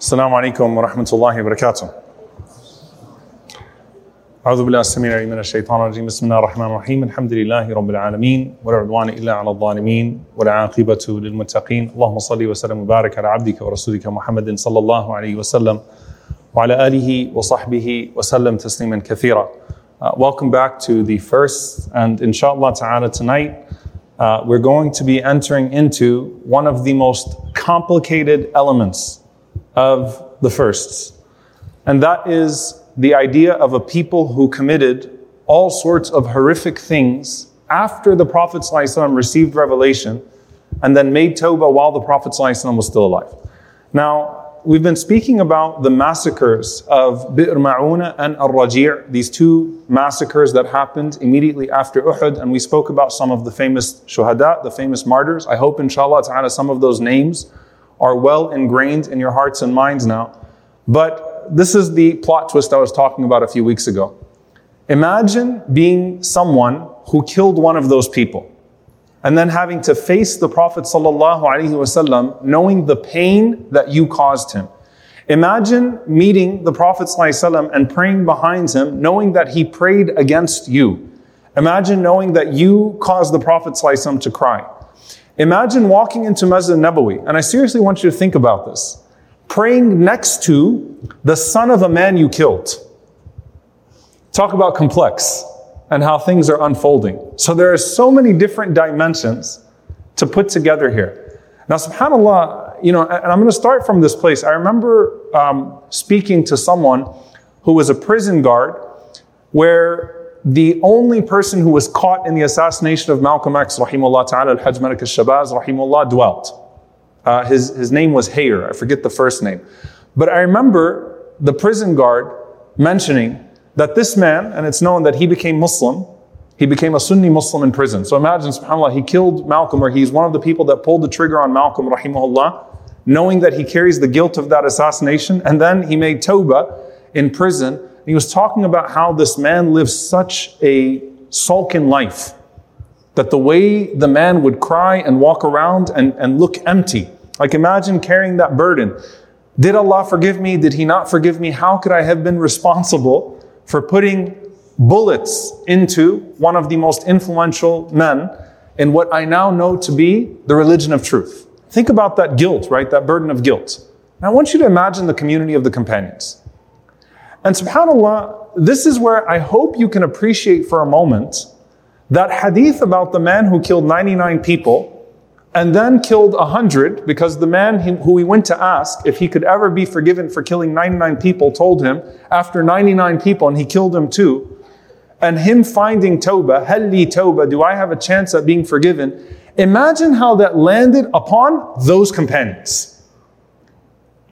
السلام عليكم ورحمة الله وبركاته. أعوذ بالله السميع العليم من الشيطان الرجيم بسم الله الرحمن الرحيم الحمد لله رب العالمين ولا عدوان إلا على الظالمين والعاقبة للمتقين اللهم صل وسلم وبارك على عبدك ورسولك محمد صلى الله عليه وسلم وعلى آله وصحبه وسلم تسليما كثيرا. Uh, welcome back to the first and inshallah ta'ala tonight uh, we're going to be entering into one of the most complicated elements of the firsts. And that is the idea of a people who committed all sorts of horrific things after the Prophet ﷺ received revelation and then made tawbah while the Prophet ﷺ was still alive. Now, we've been speaking about the massacres of Bi'r Ma'una and Al-Raji' these two massacres that happened immediately after Uhud, and we spoke about some of the famous shuhada, the famous martyrs. I hope, inshallah ta'ala, some of those names are well ingrained in your hearts and minds now. But this is the plot twist I was talking about a few weeks ago. Imagine being someone who killed one of those people and then having to face the Prophet ﷺ knowing the pain that you caused him. Imagine meeting the Prophet ﷺ and praying behind him, knowing that he prayed against you. Imagine knowing that you caused the Prophet ﷺ to cry. Imagine walking into Masjid Nabawi, and I seriously want you to think about this, praying next to the son of a man you killed. Talk about complex and how things are unfolding. So there are so many different dimensions to put together here. Now, subhanAllah, you know, and I'm going to start from this place. I remember um, speaking to someone who was a prison guard where the only person who was caught in the assassination of Malcolm X, rahimullah ta'ala, al-Hajj Malik al-Shabazz, rahimullah, dwelt. Uh, his, his name was Hayer, I forget the first name. But I remember the prison guard mentioning that this man, and it's known that he became Muslim, he became a Sunni Muslim in prison. So imagine, subhanAllah, he killed Malcolm, or he's one of the people that pulled the trigger on Malcolm, rahimahullah, knowing that he carries the guilt of that assassination, and then he made tawbah in prison, he was talking about how this man lived such a sulking life that the way the man would cry and walk around and, and look empty. Like imagine carrying that burden. Did Allah forgive me? Did He not forgive me? How could I have been responsible for putting bullets into one of the most influential men in what I now know to be the religion of truth? Think about that guilt, right? That burden of guilt. Now I want you to imagine the community of the companions. And subhanAllah, this is where I hope you can appreciate for a moment that hadith about the man who killed 99 people and then killed 100 because the man who he went to ask if he could ever be forgiven for killing 99 people told him after 99 people and he killed them too. And him finding tawbah halli tawbah do i have a chance at being forgiven? Imagine how that landed upon those companions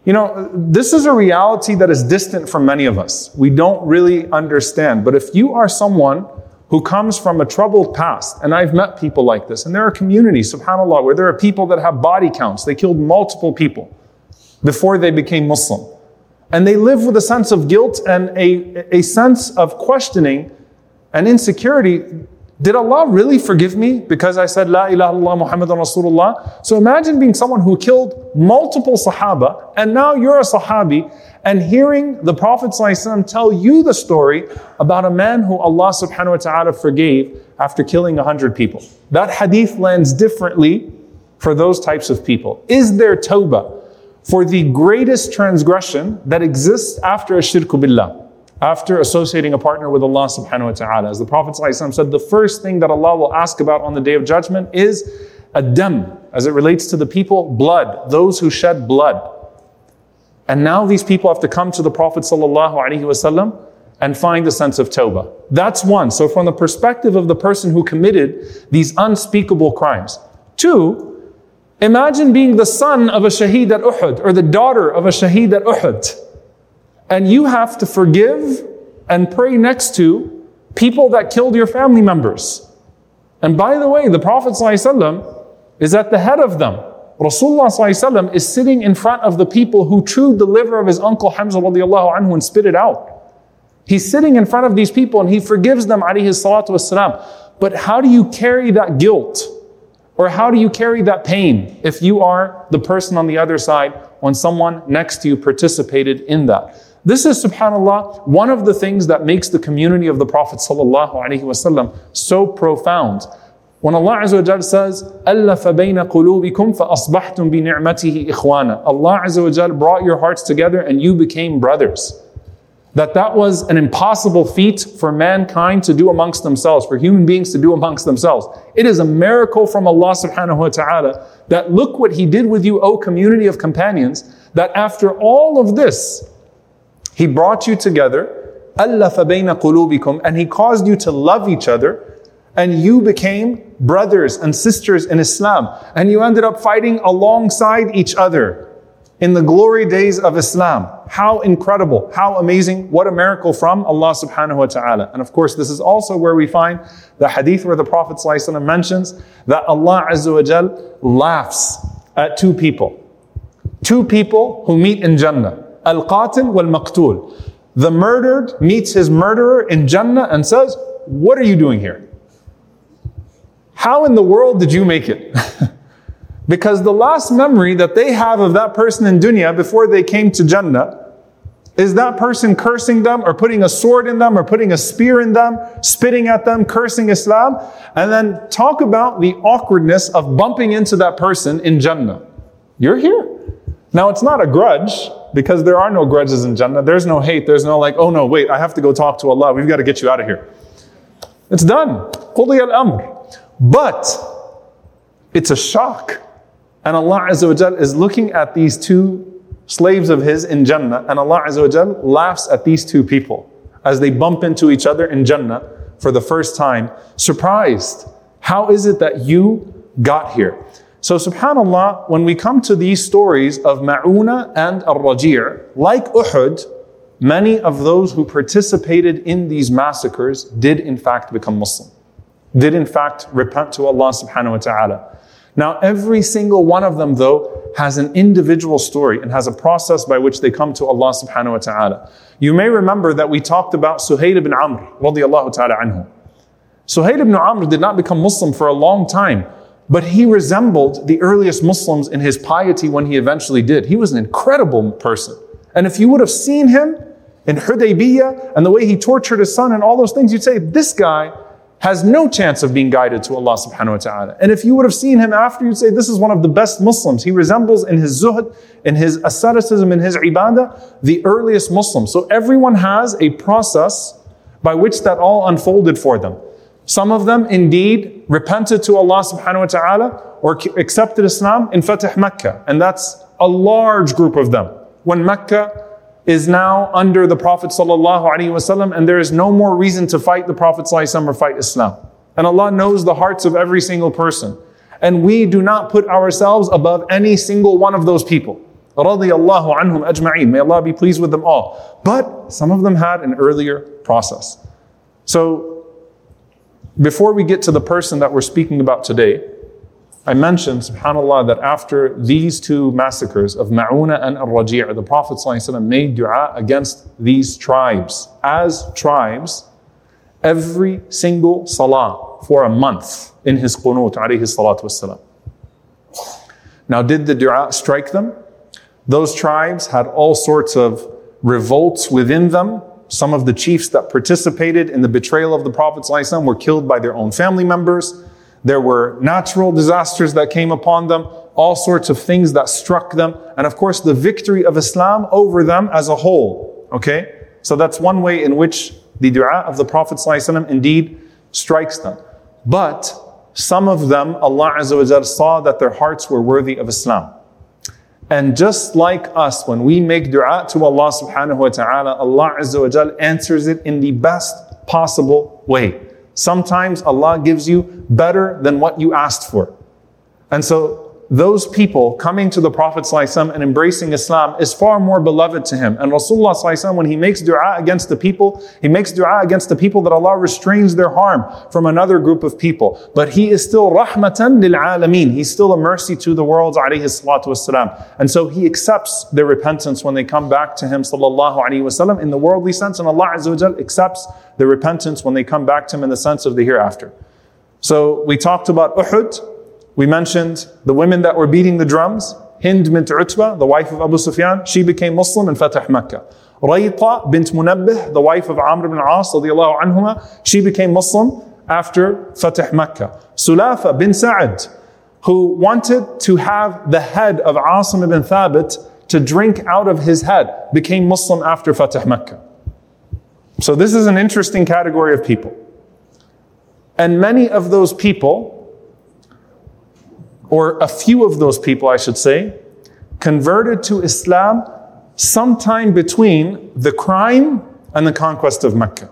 you know, this is a reality that is distant from many of us. We don't really understand. But if you are someone who comes from a troubled past, and I've met people like this, and there are communities, subhanAllah, where there are people that have body counts. They killed multiple people before they became Muslim. And they live with a sense of guilt and a, a sense of questioning and insecurity did Allah really forgive me because I said La ilaha illallah Muhammadan Rasulullah? So imagine being someone who killed multiple Sahaba and now you're a Sahabi and hearing the Prophet ﷺ tell you the story about a man who Allah subhanahu wa ta'ala forgave after killing a hundred people. That hadith lands differently for those types of people. Is there tawbah for the greatest transgression that exists after a shirku billah? After associating a partner with Allah subhanahu wa ta'ala. As the Prophet said, the first thing that Allah will ask about on the day of judgment is a dam, as it relates to the people, blood, those who shed blood. And now these people have to come to the Prophet and find a sense of tawbah. That's one. So from the perspective of the person who committed these unspeakable crimes. Two, imagine being the son of a shaheed at Uhud or the daughter of a shaheed at Uhud. And you have to forgive and pray next to people that killed your family members. And by the way, the Prophet ﷺ is at the head of them. Rasulullah ﷺ is sitting in front of the people who chewed the liver of his uncle Hamza radiallahu anhu and spit it out. He's sitting in front of these people and he forgives them alayhi salatu wasalam. But how do you carry that guilt? Or how do you carry that pain if you are the person on the other side when someone next to you participated in that? This is, subhanAllah, one of the things that makes the community of the Prophet ﷺ so profound. When Allah Azza wa Jal says, أَلَّفَ بَيْنَ قُلُوبِكُمْ فَأَصْبَحْتُمْ بِنِعْمَتِهِ إِخْوَانًا Allah Azza wa Jal brought your hearts together and you became brothers. That that was an impossible feat for mankind to do amongst themselves, for human beings to do amongst themselves. It is a miracle from Allah subhanahu wa ta'ala that look what He did with you, O community of companions, that after all of this, He brought you together, أَلَّفَ بَيْنَ قُلُوبِكُمْ, and He caused you to love each other, and you became brothers and sisters in Islam. And you ended up fighting alongside each other in the glory days of Islam. How incredible, how amazing, what a miracle from Allah subhanahu wa ta'ala. And of course, this is also where we find the hadith where the Prophet ﷺ mentions that Allah Azza wa Jal laughs at two people. Two people who meet in Jannah. Al-Qatil wal-Maqtul. The murdered meets his murderer in Jannah and says, what are you doing here? How in the world did you make it? because the last memory that they have of that person in dunya before they came to Jannah is that person cursing them or putting a sword in them or putting a spear in them, spitting at them, cursing Islam, and then talk about the awkwardness of bumping into that person in Jannah. You're here. Now it's not a grudge because there are no grudges in Jannah. There's no hate. There's no like, oh no, wait, I have to go talk to Allah. We've got to get you out of here. It's done. قضي الأمر. But it's a shock. And Allah Azza wa Jal is looking at these two slaves of His in Jannah, and Allah Azza wa Jal laughs at these two people as they bump into each other in Jannah for the first time, surprised. How is it that you got here? So, subhanAllah, when we come to these stories of Ma'una and Al-Raji', like Uhud, many of those who participated in these massacres did in fact become Muslim did in fact repent to Allah subhanahu wa ta'ala. Now, every single one of them, though, has an individual story and has a process by which they come to Allah subhanahu wa ta'ala. You may remember that we talked about Suhail ibn Amr, radiallahu ta'ala anhu. Suhail ibn Amr did not become Muslim for a long time, but he resembled the earliest Muslims in his piety when he eventually did. He was an incredible person. And if you would have seen him in Hudaybiyah and the way he tortured his son and all those things, you'd say, this guy has no chance of being guided to Allah subhanahu wa ta'ala. And if you would have seen him after, you'd say, this is one of the best Muslims. He resembles in his zuhd, in his asceticism, in his ibadah, the earliest Muslims. So everyone has a process by which that all unfolded for them. Some of them indeed repented to Allah subhanahu wa ta'ala or accepted Islam in Fatih Mecca. And that's a large group of them. When Mecca is now under the Prophet ﷺ, and there is no more reason to fight the Prophet or fight Islam. And Allah knows the hearts of every single person. And we do not put ourselves above any single one of those people. Radiallahu anhum. May Allah be pleased with them all. But some of them had an earlier process. So, before we get to the person that we're speaking about today, I mentioned, subhanAllah, that after these two massacres of Ma'una and Al-Raji' the Prophet ﷺ made dua against these tribes. As tribes, every single salah for a month in his qunut, alayhi salatu wasalam. Now, did the dua strike them? Those tribes had all sorts of revolts within them. Some of the chiefs that participated in the betrayal of the Prophet ﷺ were killed by their own family members. There were natural disasters that came upon them, all sorts of things that struck them, and of course the victory of Islam over them as a whole. Okay? So that's one way in which the dua of the Prophet ﷺ indeed strikes them. But some of them, Allah Azza wa saw that their hearts were worthy of Islam. And just like us, when we make dua to Allah subhanahu wa ta'ala, Allah Azza wa Jal answers it in the best possible way. Sometimes Allah gives you better than what you asked for. And so those people coming to the Prophet ﷺ and embracing Islam is far more beloved to him. And Rasulullah ﷺ, when he makes dua against the people, he makes dua against the people that Allah restrains their harm from another group of people. But he is still rahmatan lil alameen. He's still a mercy to the world, alayhi salatu wasalam. And so he accepts their repentance when they come back to him, sallallahu alayhi wasallam, in the worldly sense. And Allah Azza accepts their repentance when they come back to him in the sense of the hereafter. So we talked about Uhud. We mentioned the women that were beating the drums. Hind bint Utbah, the wife of Abu Sufyan, she became Muslim and Fatah Mecca. Rayta bint Munabbih, the wife of Amr ibn As, anhuma, she became Muslim after Fatah Mecca. Sulafa bin Sa'ad, who wanted to have the head of Asim ibn Thabit to drink out of his head, became Muslim after Fatah Mecca. So this is an interesting category of people. And many of those people, or a few of those people, I should say, converted to Islam sometime between the crime and the conquest of Mecca.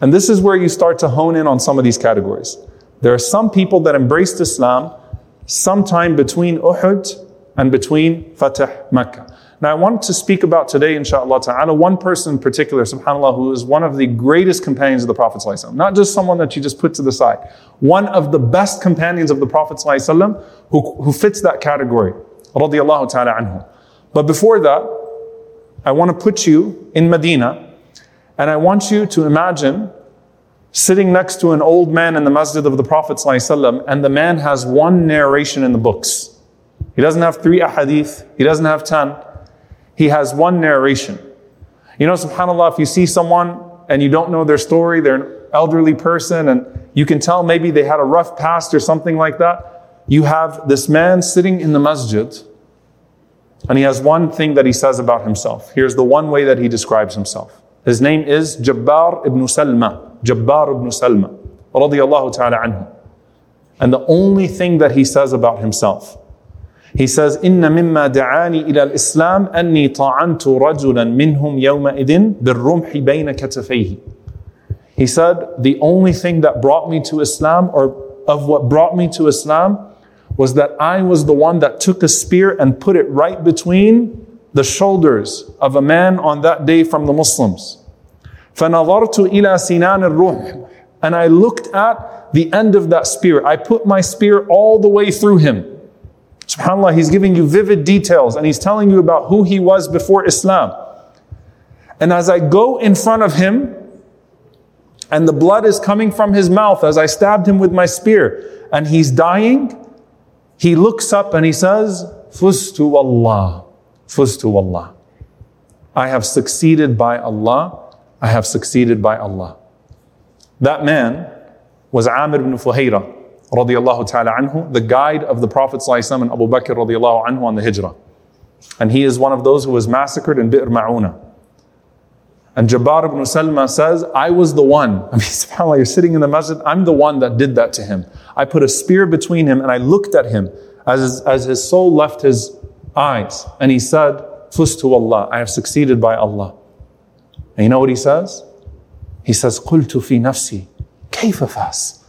And this is where you start to hone in on some of these categories. There are some people that embraced Islam sometime between Uhud and between Fatah Mecca. Now, I want to speak about today, inshallah ta'ala, one person in particular, subhanAllah, who is one of the greatest companions of the Prophet, not just someone that you just put to the side, one of the best companions of the Prophet who, who fits that category, ta'ala anhu. But before that, I want to put you in Medina, and I want you to imagine sitting next to an old man in the masjid of the Prophet and the man has one narration in the books. He doesn't have three ahadith, he doesn't have ten he has one narration. You know, subhanAllah, if you see someone and you don't know their story, they're an elderly person, and you can tell maybe they had a rough past or something like that. You have this man sitting in the masjid, and he has one thing that he says about himself. Here's the one way that he describes himself. His name is Jabbar ibn Salma. Jabbar ibn Salma. And the only thing that he says about himself he says, إن مما دعاني إلى الإسلام أني طعنت رجلا منهم يومئذ بالرمح بين كتفيه. He said, the only thing that brought me to Islam, or of what brought me to Islam, was that I was the one that took a spear and put it right between the shoulders of a man on that day from the Muslims. فنظرت إلى سنان الرمح and I looked at the end of that spear. I put my spear all the way through him. SubhanAllah, he's giving you vivid details and he's telling you about who he was before Islam. And as I go in front of him, and the blood is coming from his mouth as I stabbed him with my spear, and he's dying, he looks up and he says, Fustu Allah, Fustu Allah. I have succeeded by Allah, I have succeeded by Allah. That man was Amir ibn Fuhayra radiallahu ta'ala anhu, the guide of the Prophet and Abu Bakr radiallahu anhu on the hijrah. And he is one of those who was massacred in Bi'r Ma'una. And Jabbar ibn Salma says, I was the one. I mean, subhanAllah, you're sitting in the masjid. I'm the one that did that to him. I put a spear between him and I looked at him as his, as his soul left his eyes. And he said, Fustu Allah. I have succeeded by Allah. And you know what he says? He says, قلت في نفسي كيف فاز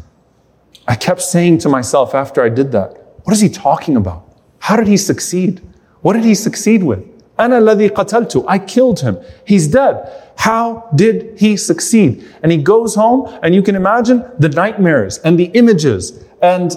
I kept saying to myself after I did that, what is he talking about? How did he succeed? What did he succeed with? أنا الذي قتلته. I killed him. He's dead. How did he succeed? And he goes home, and you can imagine the nightmares and the images and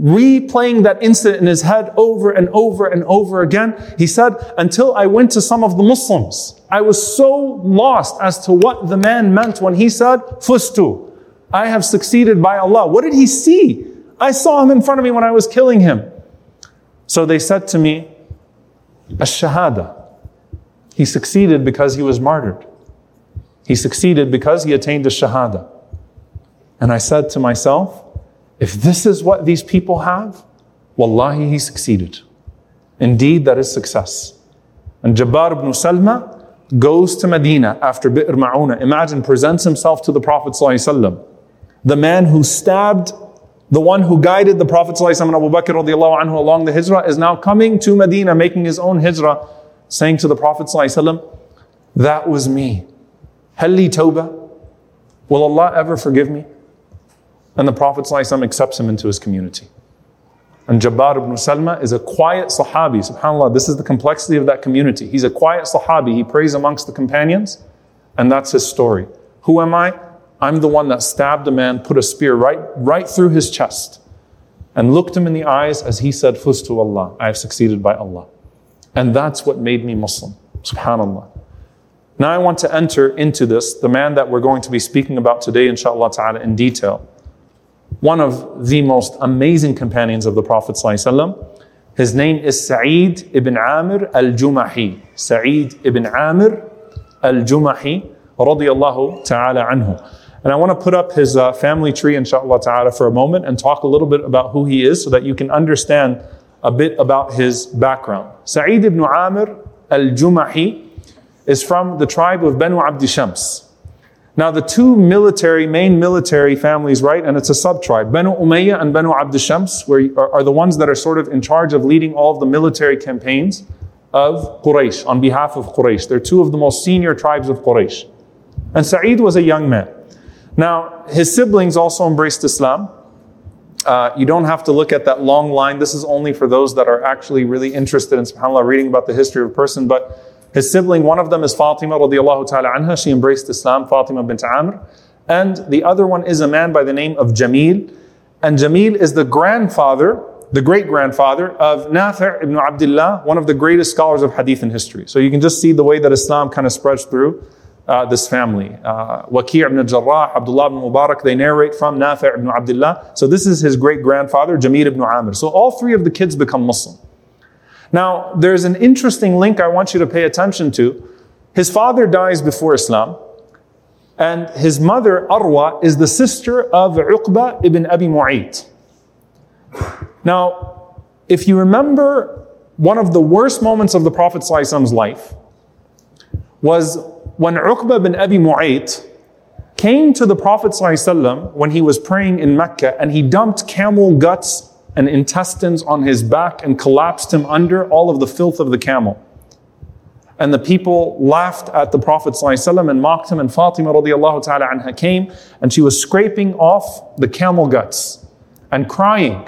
replaying that incident in his head over and over and over again. He said, until I went to some of the Muslims, I was so lost as to what the man meant when he said, Fustu. I have succeeded by Allah. What did he see? I saw him in front of me when I was killing him. So they said to me, Ash-Shahada. He succeeded because he was martyred. He succeeded because he attained the Shahada. And I said to myself, if this is what these people have, Wallahi, he succeeded. Indeed, that is success. And Jabbar ibn Salma goes to Medina after Bi'r Ma'una. Imagine, presents himself to the Prophet ﷺ the man who stabbed the one who guided the Prophet ﷺ and Abu Bakr anhu along the hijrah is now coming to Medina, making his own hijrah, saying to the Prophet ﷺ, that was me. Halli tawbah. Will Allah ever forgive me? And the Prophet ﷺ accepts him into his community. And Jabbar ibn Salma is a quiet Sahabi. SubhanAllah, this is the complexity of that community. He's a quiet Sahabi. He prays amongst the companions, and that's his story. Who am I? I'm the one that stabbed a man, put a spear right, right through his chest, and looked him in the eyes as he said, Fustu Allah, I have succeeded by Allah. And that's what made me Muslim. SubhanAllah. Now I want to enter into this, the man that we're going to be speaking about today, inshallah ta'ala, in detail. One of the most amazing companions of the Prophet. His name is Sa'id ibn Amir al-Jumahi. Sa'id ibn Amir al-Jumahi, radiyallahu ta'ala anhu. And I want to put up his uh, family tree, inshallah ta'ala, for a moment and talk a little bit about who he is so that you can understand a bit about his background. Sa'id ibn Amir al-Jumahi is from the tribe of Banu Abdi Shams. Now, the two military, main military families, right, and it's a sub tribe, Banu Umayyah and Banu Abd Shams, were, are, are, the ones that are sort of in charge of leading all of the military campaigns of Quraysh on behalf of Quraysh. They're two of the most senior tribes of Quraysh. And Sa'id was a young man. Now, his siblings also embraced Islam. Uh, you don't have to look at that long line. This is only for those that are actually really interested in, subhanAllah, reading about the history of a person. But his sibling, one of them is Fatima radiallahu ta'ala anha. She embraced Islam, Fatima bint Amr. And the other one is a man by the name of Jamil. And Jamil is the grandfather, the great grandfather of Nafi' ibn Abdullah, one of the greatest scholars of hadith in history. So you can just see the way that Islam kind of spreads through uh, this family. Uh, Waqi' ibn Jarrah, Abdullah ibn Mubarak, they narrate from Nafi' ibn Abdullah. So this is his great grandfather, Jamil ibn Amr. So all three of the kids become Muslim. Now, there's an interesting link I want you to pay attention to. His father dies before Islam, and his mother, Arwa, is the sister of Uqba ibn Abi Mu'ayt. Now, if you remember, one of the worst moments of the Prophet's life was when Uqba bin Abi Mu'ayt came to the Prophet ﷺ when he was praying in Mecca and he dumped camel guts and intestines on his back and collapsed him under all of the filth of the camel. And the people laughed at the Prophet ﷺ and mocked him. And Fatima radiallahu ta'ala anha came and she was scraping off the camel guts and crying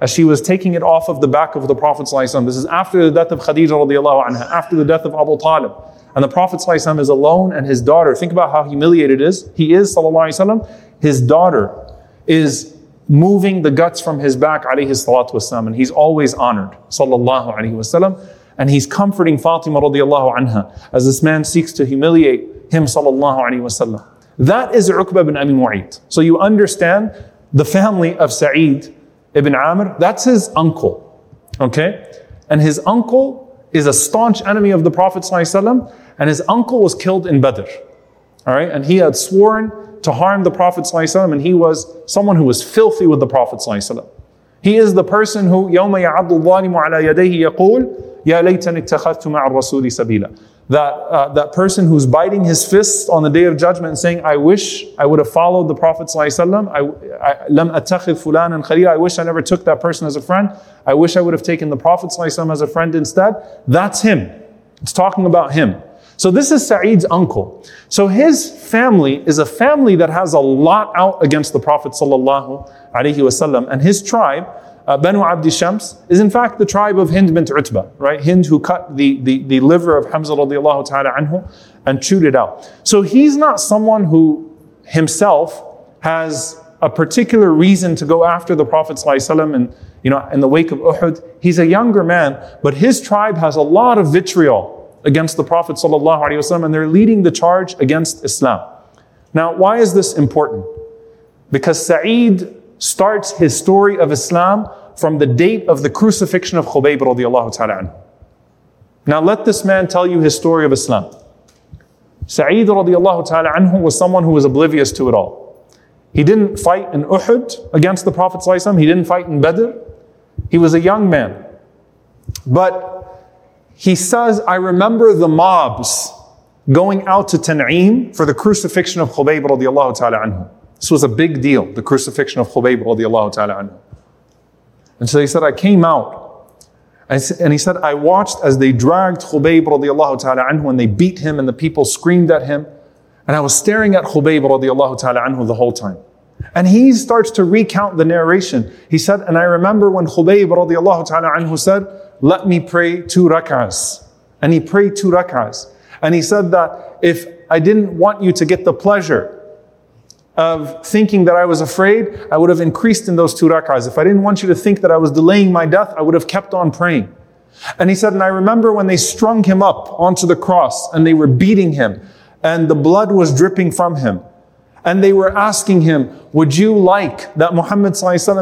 as she was taking it off of the back of the Prophet ﷺ. This is after the death of Khadija radiallahu anha, after the death of Abu Talib. And the Prophet ﷺ is alone and his daughter. Think about how humiliated is. He is, sallallahu alayhi his daughter is moving the guts from his back, alayhi salatu wasalam, and he's always honored, sallallahu alayhi wasallam. And he's comforting Fatima radiallahu anha as this man seeks to humiliate him, sallallahu alayhi wasallam. That is Uqba ibn Abi Mu'ayt. So you understand the family of Sa'id ibn Amr, that's his uncle. Okay? And his uncle is a staunch enemy of the Prophet ﷺ, and his uncle was killed in Badr. All right? And he had sworn to harm the Prophet ﷺ, and he was someone who was filthy with the Prophet ﷺ. He is the person who يوم يعض الظالم على يديه يقول يا ليتني اتخذت مع الرسول سبيلا. That, uh, that person who's biting his fists on the day of judgment and saying, I wish I would have followed the Prophet ﷺ. I, I, لم أتخذ فلانا خليلا. I wish I never took that person as a friend. I wish I would have taken the Prophet ﷺ as a friend instead. That's him. It's talking about him. So this is Sa'id's uncle. So his family is a family that has a lot out against the Prophet sallallahu alaihi wasallam, and his tribe, uh, Banu Abdi Shams, is in fact the tribe of Hind bint Utbah, right? Hind who cut the, the, the liver of Hamza radiallahu ta'ala anhu and chewed it out. So he's not someone who himself has a particular reason to go after the Prophet ﷺ and you know in the wake of Uhud. He's a younger man, but his tribe has a lot of vitriol against the Prophet ﷺ and they're leading the charge against Islam. Now, why is this important? Because Sa'id starts his story of Islam from the date of the crucifixion of Khubayb radiallahu. Now let this man tell you his story of Islam. Sa'id was someone who was oblivious to it all. He didn't fight in Uhud against the Prophet ﷺ. He didn't fight in Badr. He was a young man. But he says, I remember the mobs going out to Tan'im for the crucifixion of Khubayb radiallahu ta'ala anhu. This was a big deal, the crucifixion of Khubayb radiallahu ta'ala anhu. And so he said, I came out and he said, I watched as they dragged Khubayb radiallahu ta'ala anhu and they beat him and the people screamed at him. And I was staring at Khubayb radiallahu ta'ala anhu the whole time. And he starts to recount the narration. He said, and I remember when Khubayb radiallahu ta'ala anhu said, let me pray two rak'ahs. And he prayed two rak'ahs. And he said that if I didn't want you to get the pleasure of thinking that I was afraid, I would have increased in those two rak'ahs. If I didn't want you to think that I was delaying my death, I would have kept on praying. And he said, and I remember when they strung him up onto the cross and they were beating him and the blood was dripping from him. And they were asking him, would you like that Muhammad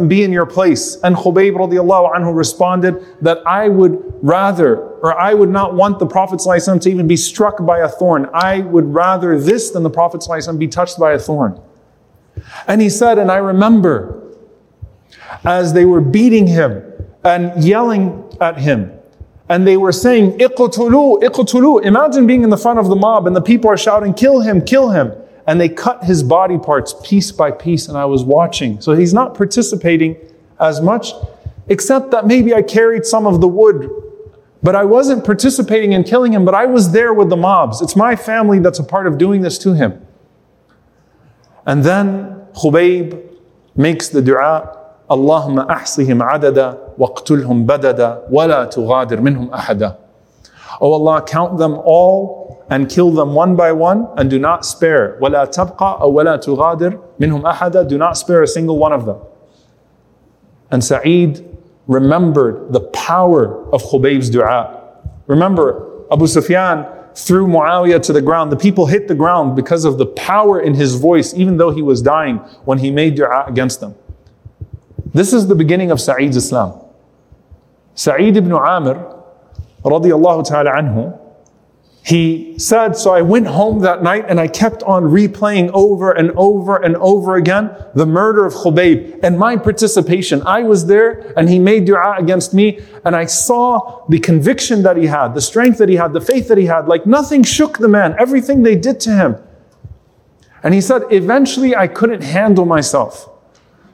be in your place? And Khubayb anhu responded that I would rather, or I would not want the Prophet to even be struck by a thorn. I would rather this than the Prophet be touched by a thorn. And he said, and I remember as they were beating him and yelling at him, and they were saying, Iqtulu, Iqtulu. Imagine being in the front of the mob and the people are shouting, kill him, kill him. And they cut his body parts piece by piece, and I was watching. So he's not participating as much, except that maybe I carried some of the wood, but I wasn't participating in killing him, but I was there with the mobs. It's my family that's a part of doing this to him. And then Khubayb makes the dua, Allahumma ahsihim adada waqtulhum badada wala tughadir minhum ahada. Oh Allah, count them all and kill them one by one and do not spare. ولا تبقى أو ولا تغادر منهم أحدا. Do not spare a single one of them. And Sa'id remembered the power of Khubayb's dua. Remember, Abu Sufyan threw Muawiyah to the ground. The people hit the ground because of the power in his voice, even though he was dying when he made dua against them. This is the beginning of Sa'id's Islam. Sa'id ibn Amir, radiallahu ta'ala anhu, he said, So I went home that night and I kept on replaying over and over and over again the murder of Khubayb and my participation. I was there and he made dua against me and I saw the conviction that he had, the strength that he had, the faith that he had. Like nothing shook the man, everything they did to him. And he said, Eventually I couldn't handle myself.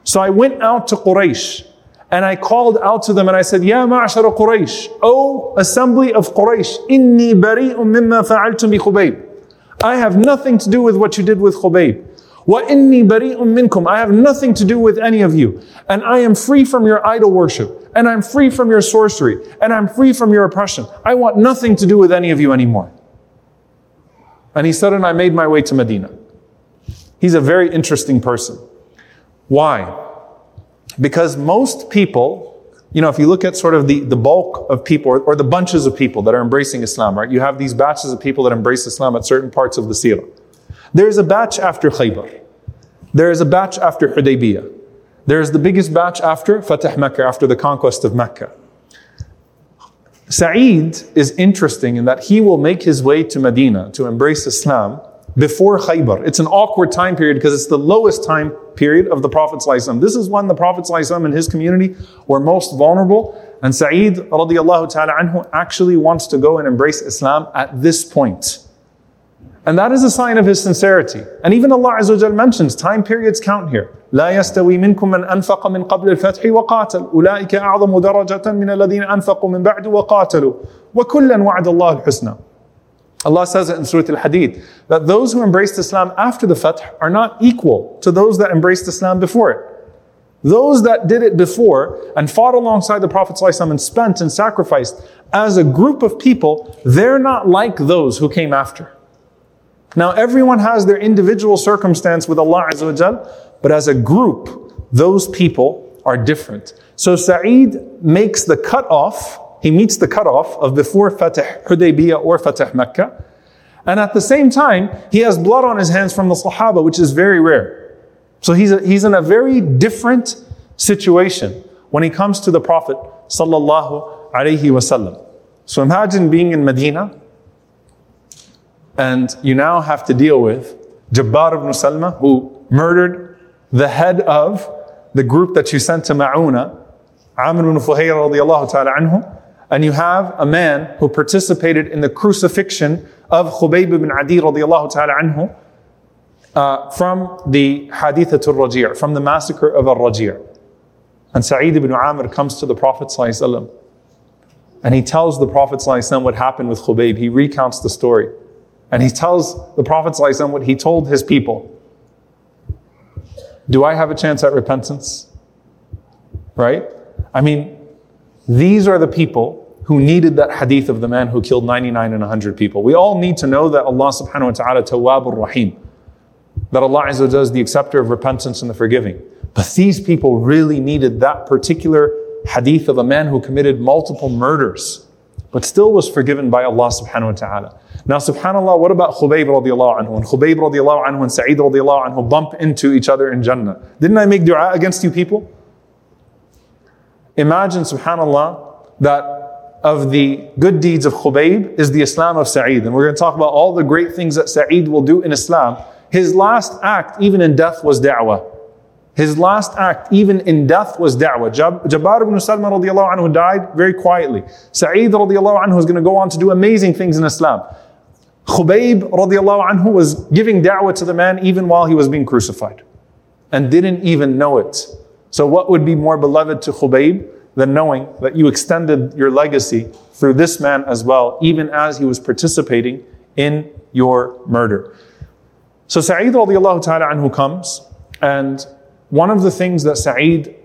So I went out to Quraysh and I called out to them and I said, Ya ma'ashara Quraysh, O assembly of Quraysh, inni bari'un mimma fa'altum bi Khubayb. I have nothing to do with what you did with Khubayb. Wa inni bari'un minkum. I have nothing to do with any of you. And I am free from your idol worship. And I'm free from your sorcery. And I'm free from your oppression. I want nothing to do with any of you anymore. And he said, and I made my way to Medina. He's a very interesting person. Why? Because most people, you know, if you look at sort of the, the bulk of people or, or, the bunches of people that are embracing Islam, right? You have these batches of people that embrace Islam at certain parts of the seerah. There's a batch after Khaybar. There is a batch after Hudaybiyah. There is the biggest batch after Fatah Mecca, after the conquest of Mecca. Sa'id is interesting in that he will make his way to Medina to embrace Islam before Khaybar. It's an awkward time period because it's the lowest time period of the Prophet ﷺ. This is when the Prophet ﷺ and his community were most vulnerable. And Sa'id radiallahu ta'ala anhu actually wants to go and embrace Islam at this point. And that is a sign of his sincerity. And even Allah Azza wa mentions time periods count here. لا يستوي منكم من أنفق من قبل الفتح وقاتل أولئك أعظم درجة من الذين أنفقوا من بعد وقاتلوا وكلا وعد الله الحسنى Allah says it in Surah Al-Hadid that those who embraced Islam after the Fath are not equal to those that embraced Islam before it. Those that did it before and fought alongside the Prophet ﷺ and spent and sacrificed as a group of people, they're not like those who came after. Now, everyone has their individual circumstance with Allah Azza but as a group, those people are different. So Sa'id makes the cutoff he meets the cutoff of before Fatih Hudaybiyah or Fatih Mecca. And at the same time, he has blood on his hands from the Sahaba, which is very rare. So he's, a, he's in a very different situation when he comes to the Prophet sallallahu alaihi wasallam. So imagine being in Medina and you now have to deal with Jabbar ibn Salma who murdered the head of the group that you sent to Ma'una, Amr ibn Fuhayr radiallahu ta'ala anhu, and you have a man who participated in the crucifixion of Khubayb ibn Adi radiallahu ta'ala anhu uh, from the Hadithatul Raji', from the massacre of Al-Raji'. And Sa'id ibn Amr comes to the Prophet ﷺ, and he tells the Prophet ﷺ what happened with Khubayb. He recounts the story. And he tells the Prophet ﷺ what he told his people. Do I have a chance at repentance? Right? I mean, these are the people who needed that hadith of the man who killed 99 and 100 people. We all need to know that Allah subhanahu wa ta'ala tawwabur rahim. That Allah Azza wa is the acceptor of repentance and the forgiving. But these people really needed that particular hadith of a man who committed multiple murders, but still was forgiven by Allah subhanahu wa ta'ala. Now, subhanAllah, what about Khubayb radiallahu anhu? And Khubayb radiallahu anhu and Sa'id radiallahu anhu bump into each other in Jannah. Didn't I make dua against you people? Imagine, subhanAllah, that of the good deeds of Khubayb is the Islam of Sa'id. And we're going to talk about all the great things that Sa'id will do in Islam. His last act, even in death, was da'wah. His last act, even in death, was da'wah. Jab- Jabbar ibn Salman radiallahu anhu died very quietly. Sa'id radiallahu anhu is going to go on to do amazing things in Islam. Khubayb radiallahu anhu was giving da'wah to the man even while he was being crucified and didn't even know it. So, what would be more beloved to Khubayb than knowing that you extended your legacy through this man as well, even as he was participating in your murder? So, Sa'id anhu comes, and one of the things that Sa'id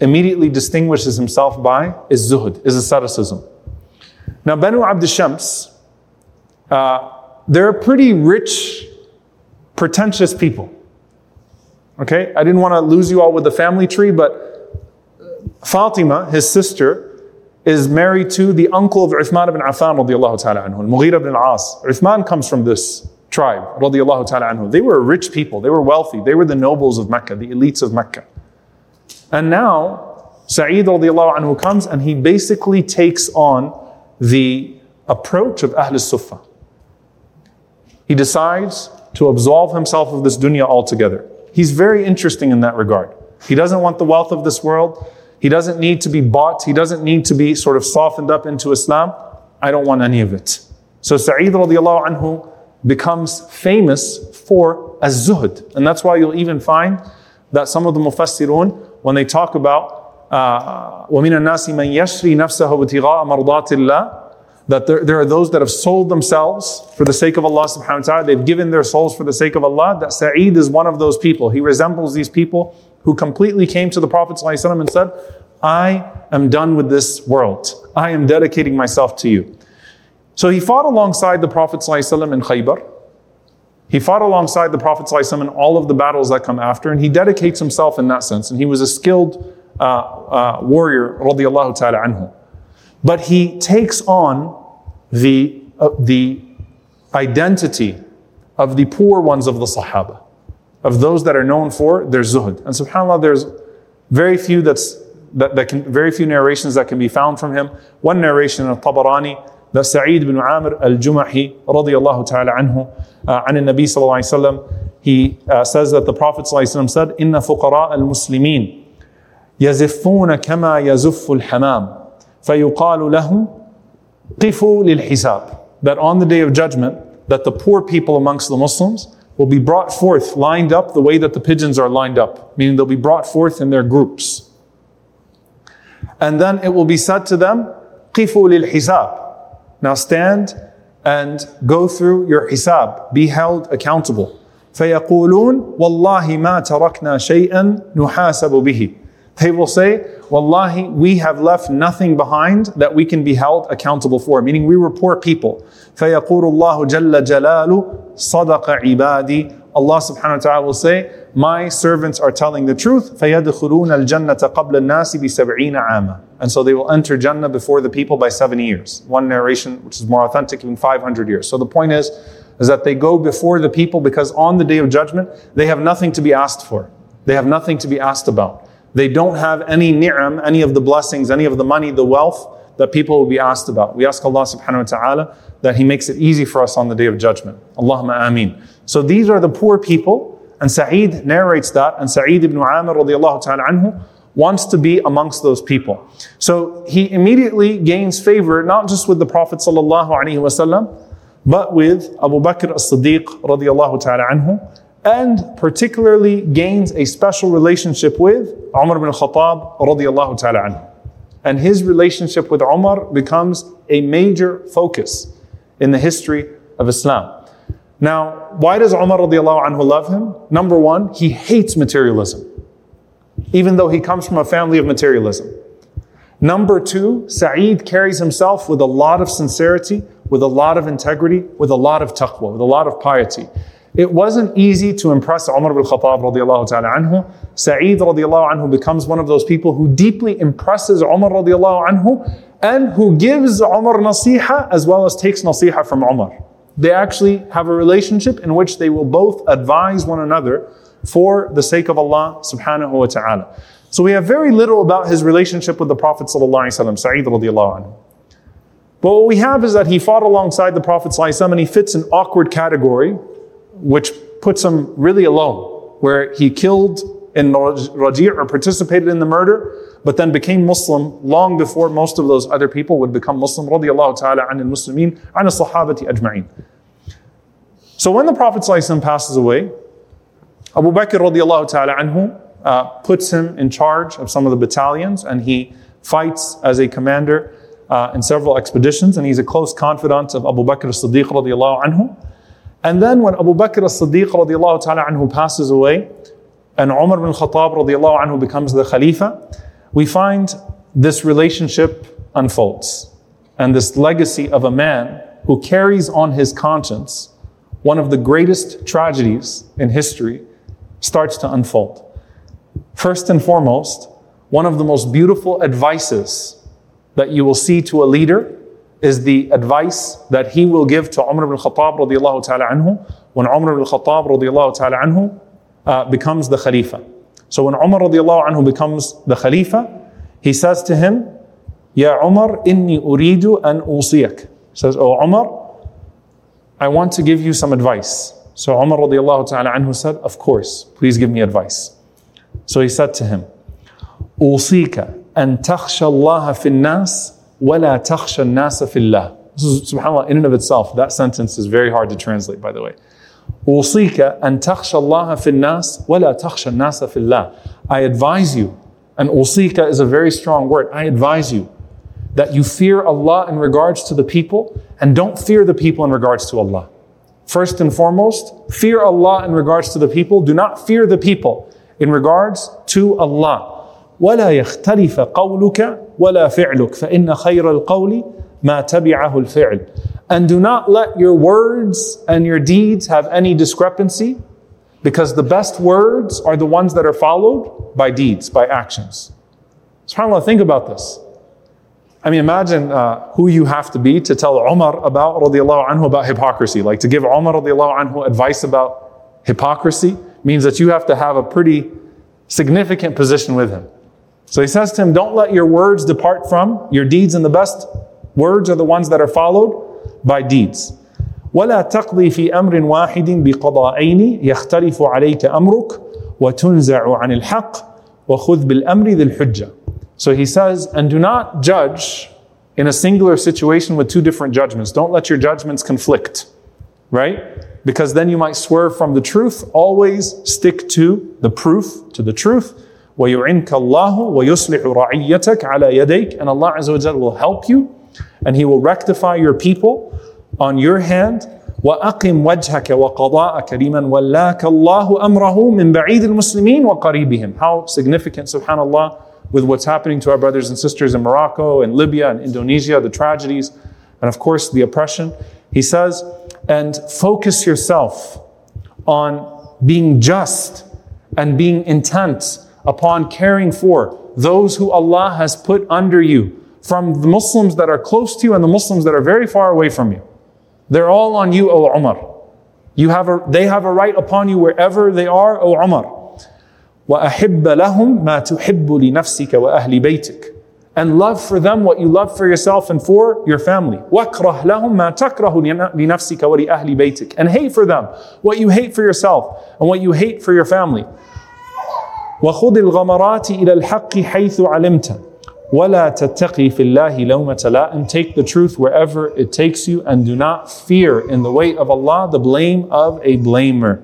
immediately distinguishes himself by is zuhud, is asceticism. Now, Banu Abd Shams, uh, they're pretty rich, pretentious people. Okay, I didn't want to lose you all with the family tree, but Fatima, his sister, is married to the uncle of Uthman ibn Affan radiallahu ta'ala anhu, Mughira ibn al-As. Uthman comes from this tribe radiallahu ta'ala anhu. They were rich people, they were wealthy, they were the nobles of Mecca, the elites of Mecca. And now, Sa'id radiallahu anhu comes and he basically takes on the approach of Ahl Sufa. He decides to absolve himself of this dunya altogether. He's very interesting in that regard. He doesn't want the wealth of this world. He doesn't need to be bought. He doesn't need to be sort of softened up into Islam. I don't want any of it. So Sa'id radiallahu anhu becomes famous for az-zuhd. And that's why you'll even find that some of the mufassirun, when they talk about uh, وَمِنَ النَّاسِ مَنْ يَشْرِي نَفْسَهُ ابْتِغَاءَ مَرْضَاتِ اللَّهِ that there, there, are those that have sold themselves for the sake of Allah subhanahu wa ta'ala. They've given their souls for the sake of Allah. That Sa'id is one of those people. He resembles these people who completely came to the Prophet ﷺ and said, I am done with this world. I am dedicating myself to you. So he fought alongside the Prophet ﷺ in Khaybar. He fought alongside the Prophet ﷺ in all of the battles that come after, and he dedicates himself in that sense. And he was a skilled uh, uh, warrior, radiallahu ta'ala anhu. But he takes on the, uh, the identity of the poor ones of the Sahaba, of those that are known for their zuhud. And subhanAllah, there's very few that's that, that can, very few narrations that can be found from him. One narration of Tabarani that Sa'id ibn Amr al-Jumahi radiyallahu ta'ala anhu uh, عن النبي صلى الله عليه وسلم he uh, says that the Prophet صلى الله عليه وسلم said إن فقراء المسلمين يزفون كما يزف الحمام فيقال لهم قفوا للحساب that on the day of judgment that the poor people amongst the Muslims will be brought forth lined up the way that the pigeons are lined up meaning they'll be brought forth in their groups and then it will be said to them قفوا للحساب now stand and go through your hisab be held accountable فيقولون والله ما تركنا شيئا نحاسب به they will say, Wallahi, we have left nothing behind that we can be held accountable for, meaning we were poor people. فَيَقُولُ اللَّهُ جَلَّ جَلَالُ صَدَقَ عِبَادِي Allah subhanahu wa ta'ala will say, My servants are telling the truth. فَيَدْخُلُونَ الْجَنَّةَ قَبْلَ النَّاسِ بِسَبْعِينَ عَامًا And so they will enter Jannah before the people by 70 years. One narration, which is more authentic, even 500 years. So the point is, is that they go before the people because on the day of judgment, they have nothing to be asked for. They have nothing to be asked about. They don't have any ni'am, any of the blessings, any of the money, the wealth that people will be asked about. We ask Allah subhanahu wa ta'ala that He makes it easy for us on the day of judgment. Allahumma ameen. So these are the poor people, and Sa'id narrates that, and Sa'id ibn Amir radiallahu ta'ala anhu wants to be amongst those people. So he immediately gains favor not just with the Prophet sallallahu alaihi wasallam, but with Abu Bakr as-Siddiq radiallahu ta'ala anhu, and particularly gains a special relationship with Umar ibn Khattab radiallahu ta'ala anhu. And his relationship with Umar becomes a major focus in the history of Islam. Now, why does Umar radiallahu anhu love him? Number one, he hates materialism, even though he comes from a family of materialism. Number two, Sa'id carries himself with a lot of sincerity, with a lot of integrity, with a lot of taqwa, with a lot of piety. It wasn't easy to impress Umar ibn Khattab radiallahu ta'ala anhu. Sa'id radiallahu anhu becomes one of those people who deeply impresses Umar radiallahu anhu and who gives Umar nasiha as well as takes nasiha from Umar. They actually have a relationship in which they will both advise one another for the sake of Allah subhanahu wa ta'ala. So we have very little about his relationship with the Prophet sallallahu alaihi wasallam, Sa'id radiallahu anhu. But what we have is that he fought alongside the Prophet ﷺ and he fits an awkward category, which puts him really alone, where he killed in Raji' or participated in the murder, but then became Muslim long before most of those other people would become Muslim, radiallahu ta'ala an al-Muslimin, an sahabati ajma'in. So when the Prophet passes away, Abu Bakr ta'ala anhu uh, puts him in charge of some of the battalions and he fights as a commander uh, in several expeditions and he's a close confidant of Abu Bakr as-Siddiq radiallahu anhu. And then when Abu Bakr as-Siddiq radiallahu ta'ala anhu passes away and Umar bin Khattab radiallahu anhu becomes the Khalifa, we find this relationship unfolds and this legacy of a man who carries on his conscience one of the greatest tragedies in history starts to unfold. First and foremost, one of the most beautiful advices that you will see to a leader is the advice that he will give to Umar ibn Khattab radiallahu ta'ala anhu when Umar ibn Khattab radiallahu ta'ala anhu uh, becomes the Khalifa. So when Umar radiallahu anhu becomes the Khalifa, he says to him, Ya Umar, inni uridu an usiyak. He says, Oh Umar, I want to give you some advice. So Umar radiallahu ta'ala anhu said, Of course, please give me advice. So he said to him, أوصيك أن تخشى الله في الناس ولا تخشى الناس في الله. This is subhanAllah, in and of itself, that sentence is very hard to translate, by the way. أوصيك أن تخشى الله في الناس ولا تخشى الناس في الله. I advise you, and أوصيك is a very strong word. I advise you that you fear Allah in regards to the people and don't fear the people in regards to Allah. First and foremost, fear Allah in regards to the people. Do not fear the people in regards to Allah. ولا يختلف قولك ولا فعلك فإن خير القول ما تبعه الفعل. And do not let your words and your deeds have any discrepancy because the best words are the ones that are followed by deeds, by actions. SubhanAllah, think about this. I mean, imagine uh, who you have to be to tell Umar about radiallahu anhu about hypocrisy. Like to give Umar radiallahu anhu advice about hypocrisy means that you have to have a pretty significant position with him. So he says to him, Don't let your words depart from your deeds, and the best words are the ones that are followed by deeds. ولا تقضي في أمر واحد بقضاءين يختلف عليك أمرك وتنزع عن الحق وخذ بالأمر ذي الحجة. So he says, and do not judge in a singular situation with two different judgments. Don't let your judgments conflict, right? Because then you might swerve from the truth. Always stick to the proof, to the truth. وَيُعِنْكَ اللَّهُ وَيُصْلِحُ رَعِيَّتَكَ عَلَى يَدَيْكَ And Allah Azza wa will help you and He will rectify your people on your hand. وأقم وجهك وقضاءك لمن ولاك الله أمره من بعيد المسلمين وقريبهم. How significant, subhanAllah, with what's happening to our brothers and sisters in Morocco and Libya and Indonesia, the tragedies, and of course the oppression. He says, and focus yourself on being just and being intent upon caring for those who Allah has put under you from the Muslims that are close to you and the Muslims that are very far away from you. They're all on you, O Umar. You have a, they have a right upon you wherever they are, O Umar. وأحب لهم ما تحب لنفسك وأهل بيتك and love for them what you love for yourself and for your family. وَاكْرَهْ لَهُمْ مَا تَكْرَهُ لِنَفْسِكَ وَلِأَهْلِ بَيْتِكَ And hate for them what you hate for yourself and what you hate for your family. وخذ الغمرات إلى الحق حيث علمت ولا تتقي في الله لومة لائم Take the truth wherever it takes you and do not fear in the way of Allah the blame of a blamer.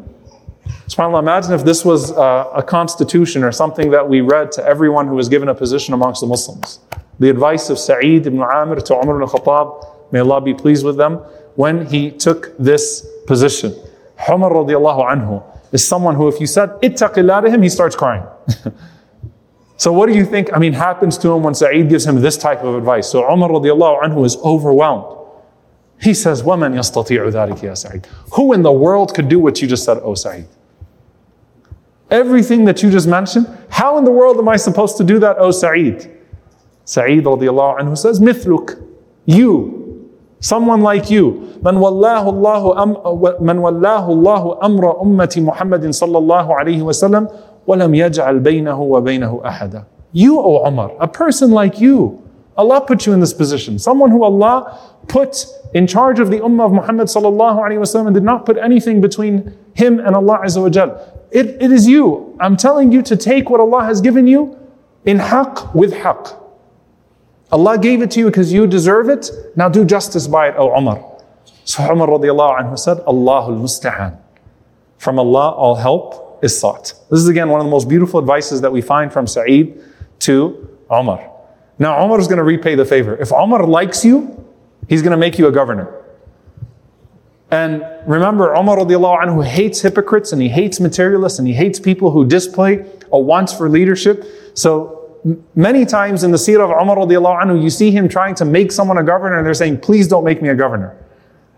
SubhanAllah, imagine if this was a, a constitution or something that we read to everyone who was given a position amongst the Muslims. The advice of Sa'id ibn Amir to Umar ibn Khattab, may Allah be pleased with them, when he took this position. Umar radiallahu anhu, is someone who, if you said ittaqillah to him, he starts crying. so, what do you think? I mean, happens to him when Sa'id gives him this type of advice? So, Umar radiallahu anhu is overwhelmed. He says, وَمَنْ يَسْتَطِيعُ ذَلِكَ يَا Sa'id? Who in the world could do what you just said, oh Sa'id? Everything that you just mentioned, how in the world am I supposed to do that, oh Sa'id? Sa'id radiallahu anhu says, mithluk, you, someone like you. من والله الله أم من والله الله أمر أمة محمد صلى الله عليه وسلم ولم يجعل بينه وبينه أحدا. You, O Umar, a person like you, Allah put you in this position. Someone who Allah put in charge of the ummah of Muhammad sallallahu alaihi wasallam and did not put anything between him and Allah azza wa jal. It, it is you. I'm telling you to take what Allah has given you in haqq with haqq. Allah gave it to you because you deserve it. Now do justice by it, O Umar. So Umar radiallahu anhu said, Allahul musta'an. From Allah, all help is sought. This is again one of the most beautiful advices that we find from Sa'id to Umar. Now Umar is going to repay the favor. If Umar likes you, he's going to make you a governor. And remember, Umar radiallahu anhu hates hypocrites and he hates materialists and he hates people who display a want for leadership. So many times in the seerah of Umar anhu, you see him trying to make someone a governor and they're saying, please don't make me a governor.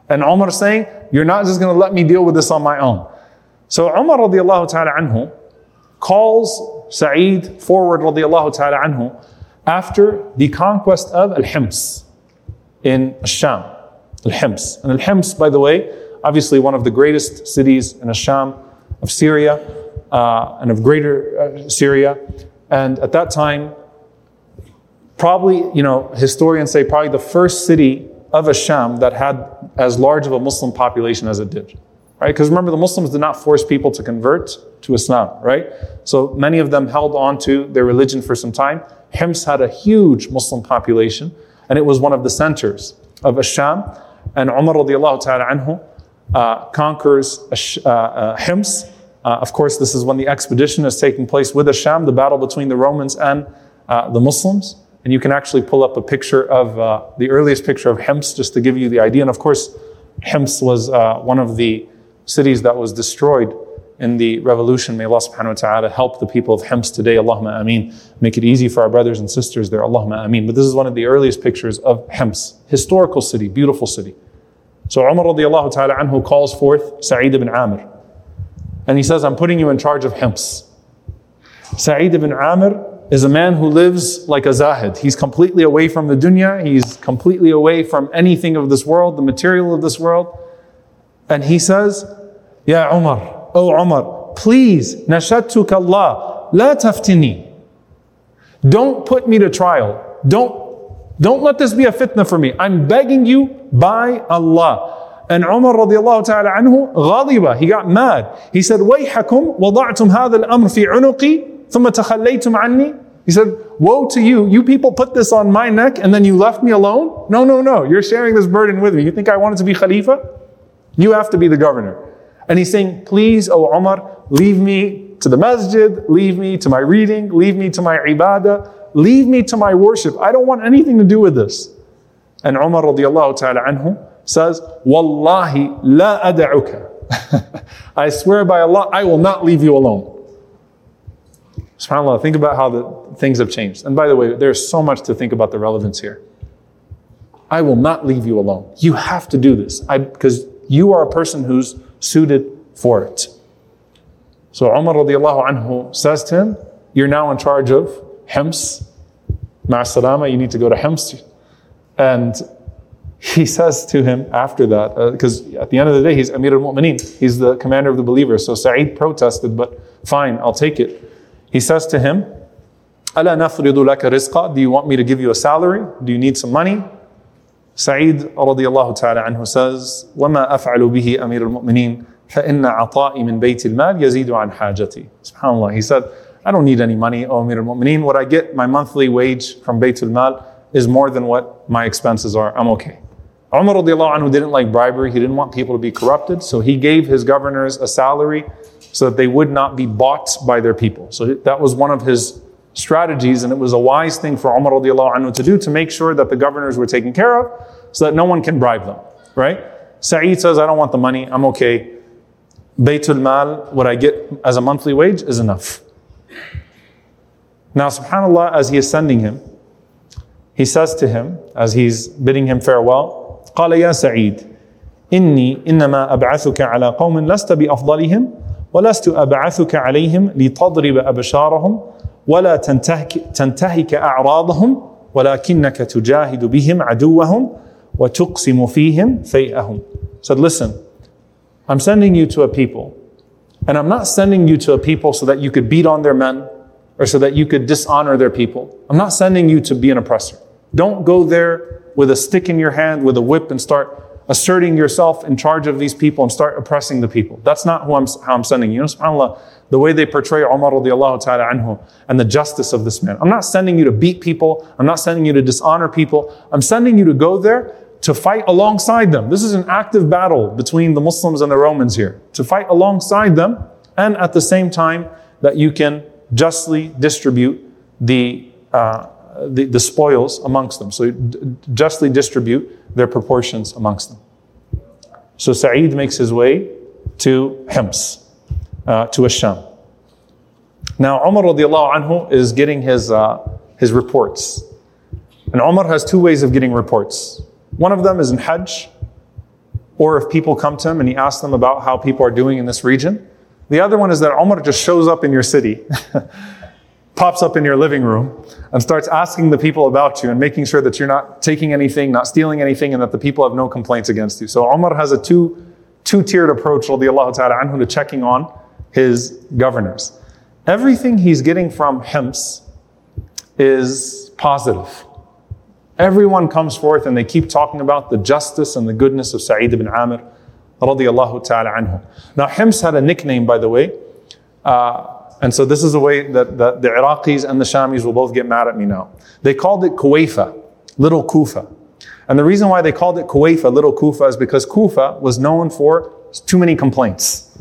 And Umar is saying, you're not just going to let me deal with this on my own. So Umar ta'ala anhu calls Sa'id forward radiallahu ta'ala anhu after the conquest of Al-Hims in Sham. Al-Hims. And Al-Hims, by the way, obviously one of the greatest cities in Asham of Syria uh, and of greater uh, Syria. And at that time, probably, you know, historians say probably the first city of Asham that had as large of a Muslim population as it did. Right? Because remember, the Muslims did not force people to convert to Islam, right? So many of them held on to their religion for some time. Hims had a huge Muslim population, and it was one of the centers of Asham and Umar radiallahu ta'ala anhu uh, conquers uh, uh, Hims. Uh, of course, this is when the expedition is taking place with Asham, the battle between the Romans and uh, the Muslims. And you can actually pull up a picture of uh, the earliest picture of Hims just to give you the idea. And of course, Hims was one of the cities that was destroyed in the revolution. May Allah subhanahu wa ta'ala help the people of Hims today. Allahumma ameen. Make it easy for our brothers and sisters there. Allahumma ameen. But this is one of the earliest pictures of Hims. Historical city, beautiful city. So Umar radiallahu ta'ala anhu calls forth Sa'id ibn Amir. And he says, I'm putting you in charge of Hims. Sa'id ibn Amir is a man who lives like a zahid. He's completely away from the dunya. He's completely away from anything of this world, the material of this world. And he says, Ya Umar, O Umar, please, nashattuka Allah, la taftini. Don't put me to trial. Don't, don't let this be a fitna for me. I'm begging you by Allah. And Umar radiallahu ta'ala anhu, غضب, he got mad. He said, وَيْحَكُمْ وَضَعْتُمْ هَذَا الْأَمْرِ فِي عُنُقِي ثُمَّ تَخَلَّيْتُمْ عَنِّي He said, woe to you. You people put this on my neck and then you left me alone? No, no, no. You're sharing this burden with me. You think I wanted to be Khalifa? You have to be the governor. And he's saying, please, O Umar, leave me to the masjid, leave me to my reading, leave me to my ibadah, leave me to my worship. I don't want anything to do with this. And Umar radiallahu ta'ala anhu says, Wallahi la ada'uka. I swear by Allah, I will not leave you alone. SubhanAllah, think about how the things have changed. And by the way, there's so much to think about the relevance here. I will not leave you alone. You have to do this because you are a person who's suited for it. So Umar radiallahu anhu says to him, You're now in charge of Hims. Ma'asalama, you need to go to Hims. And he says to him after that, because uh, at the end of the day, he's Amir al Mu'mineen, he's the commander of the believers. So Sa'id protested, but fine, I'll take it. He says to him, ألا نفرض لك رزقا? Do you want me to give you a salary? Do you need some money? سعيد رضي الله تعالى عنه says وما أفعل به أمير المؤمنين فإن عطائي من بيت المال يزيد عن حاجتي SubhanAllah he said I don't need any money O Amir al-Mu'mineen what I get my monthly wage from Bayt al-Mal is more than what my expenses are I'm okay Umar anhu didn't like bribery he didn't want people to be corrupted so he gave his governors a salary so that they would not be bought by their people so that was one of his strategies, and it was a wise thing for Umar anhu to do to make sure that the governors were taken care of so that no one can bribe them, right? Sa'id says, I don't want the money, I'm okay. Baytul Mal, what I get as a monthly wage is enough. Now, subhanAllah, as he is sending him, he says to him, as he's bidding him farewell, قال يا سعيد إني إنما أبعثك على قوم لست بأفضلهم ولست أبعثك عليهم لتضرب أبشارهم ولا تنتهك, تنتهك أعراضهم ولكنك تجاهد بهم عدوهم وتقسم فيهم فيئهم. Said, listen, I'm sending you to a people, and I'm not sending you to a people so that you could beat on their men or so that you could dishonor their people. I'm not sending you to be an oppressor. Don't go there with a stick in your hand, with a whip, and start asserting yourself in charge of these people and start oppressing the people. That's not who I'm, how I'm sending you. You know, subhanAllah, the way they portray Umar ta'ala anhu and the justice of this man. I'm not sending you to beat people. I'm not sending you to dishonor people. I'm sending you to go there to fight alongside them. This is an active battle between the Muslims and the Romans here. To fight alongside them and at the same time that you can justly distribute the, uh, the, the, spoils amongst them. So justly distribute their proportions amongst them. So Sa'id makes his way to Hims, uh, to Asham. Now Umar anhu is getting his, uh, his reports. And Umar has two ways of getting reports. One of them is in Hajj, or if people come to him and he asks them about how people are doing in this region. The other one is that Umar just shows up in your city, pops up in your living room, and starts asking the people about you and making sure that you're not taking anything, not stealing anything, and that the people have no complaints against you. So Umar has a two, two-tiered approach, radiallahu ta'ala anhu, to checking on his governors. Everything he's getting from Hims is positive. Everyone comes forth and they keep talking about the justice and the goodness of Sa'id ibn radiallahu ta'ala anhu. Now Hims had a nickname by the way, uh, and so this is the way that, that the Iraqis and the Shamis will both get mad at me now. They called it Kuwaifa, Little Kufa. And the reason why they called it Kuwaifa, Little Kufa, is because Kufa was known for too many complaints.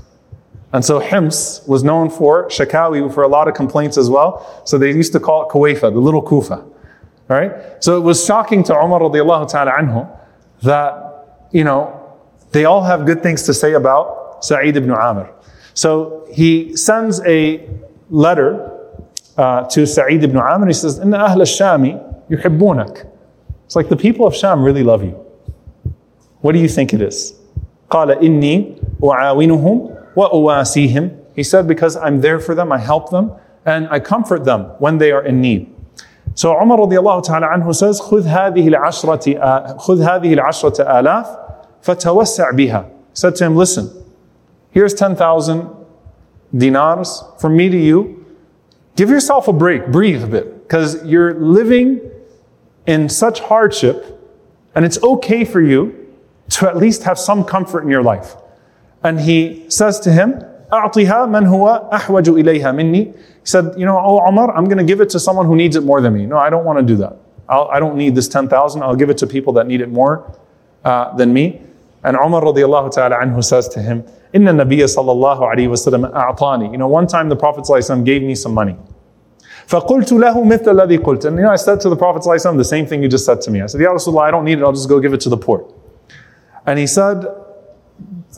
And so Hims was known for Shakawi for a lot of complaints as well. So they used to call it Kuwaifa, the little Kufa. Right? So it was shocking to Umar radiallahu ta'ala anhu that, you know, they all have good things to say about Sa'id ibn Amir. So he sends a letter uh, to Sa'id ibn Amir. He says, Inna ahl al-Shami yuhibbunak. It's like the people of Sham really love you. What do you think it is? قال إني أعاونهم وأواسيهم. He said, because I'm there for them, I help them, and I comfort them when they are in need. So Umar radiallahu ta'ala anhu says, خذ هذه العشرة, خذ هذه العشرة آلاف فتوسع بها. He said to him, listen, here's 10,000 dinars from me to you. Give yourself a break, breathe a bit, because you're living in such hardship, and it's okay for you to at least have some comfort in your life. And he says to him, أعطها من هو أحوج إليها مني he said, You know, oh Umar, I'm going to give it to someone who needs it more than me. No, I don't want to do that. I'll, I do not need this 10,000. I'll give it to people that need it more uh, than me. And Umar radiallahu ta'ala anhu says to him, Inna Nabiya sallallahu alayhi wa a'tani. You know, one time the Prophet gave me some money. فَقُلْتُ لَهُ مِثْلَ الَّذِي قُلْتُ And you know, I said to the Prophet the same thing you just said to me. I said, Ya Rasulullah, I don't need it. I'll just go give it to the poor. And he said,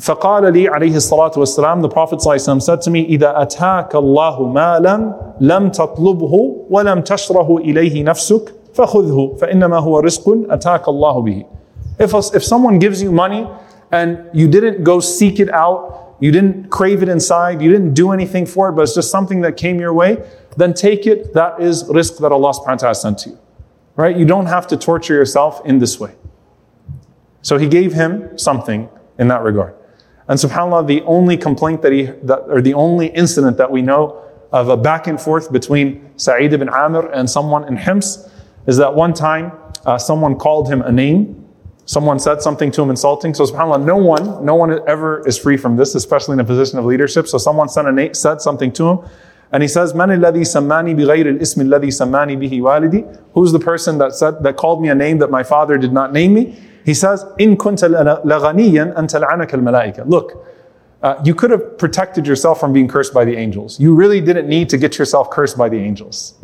فقال لي عليه الصلاة والسلام the Prophet ﷺ said to me إذا أتاك الله مالا لم تطلبه ولم تشره إليه نفسك فخذه فإنما هو رزق أتاك الله به if, if someone gives you money and you didn't go seek it out. You didn't crave it inside. You didn't do anything for it but it's just something that came your way. Then take it. That is risk that Allah subhanahu wa ta'ala sent to you. Right? You don't have to torture yourself in this way. So he gave him something in that regard. And subhanAllah, the only complaint that he, that, or the only incident that we know of a back and forth between Sa'id ibn Amir and someone in Hims is that one time uh, someone called him a name Someone said something to him insulting. So subhanAllah, no one, no one ever is free from this, especially in a position of leadership. So someone said, a name, said something to him. And he says, Man alladhi sammani bighayri al-ismi alladhi sammani bihi walidi. Who's the person that said, that called me a name that my father did not name me? He says, In kunta laghaniyan an tal'anaka al-malaika. Look, uh, you could have protected yourself from being cursed by the angels. You really didn't need to get yourself cursed by the angels.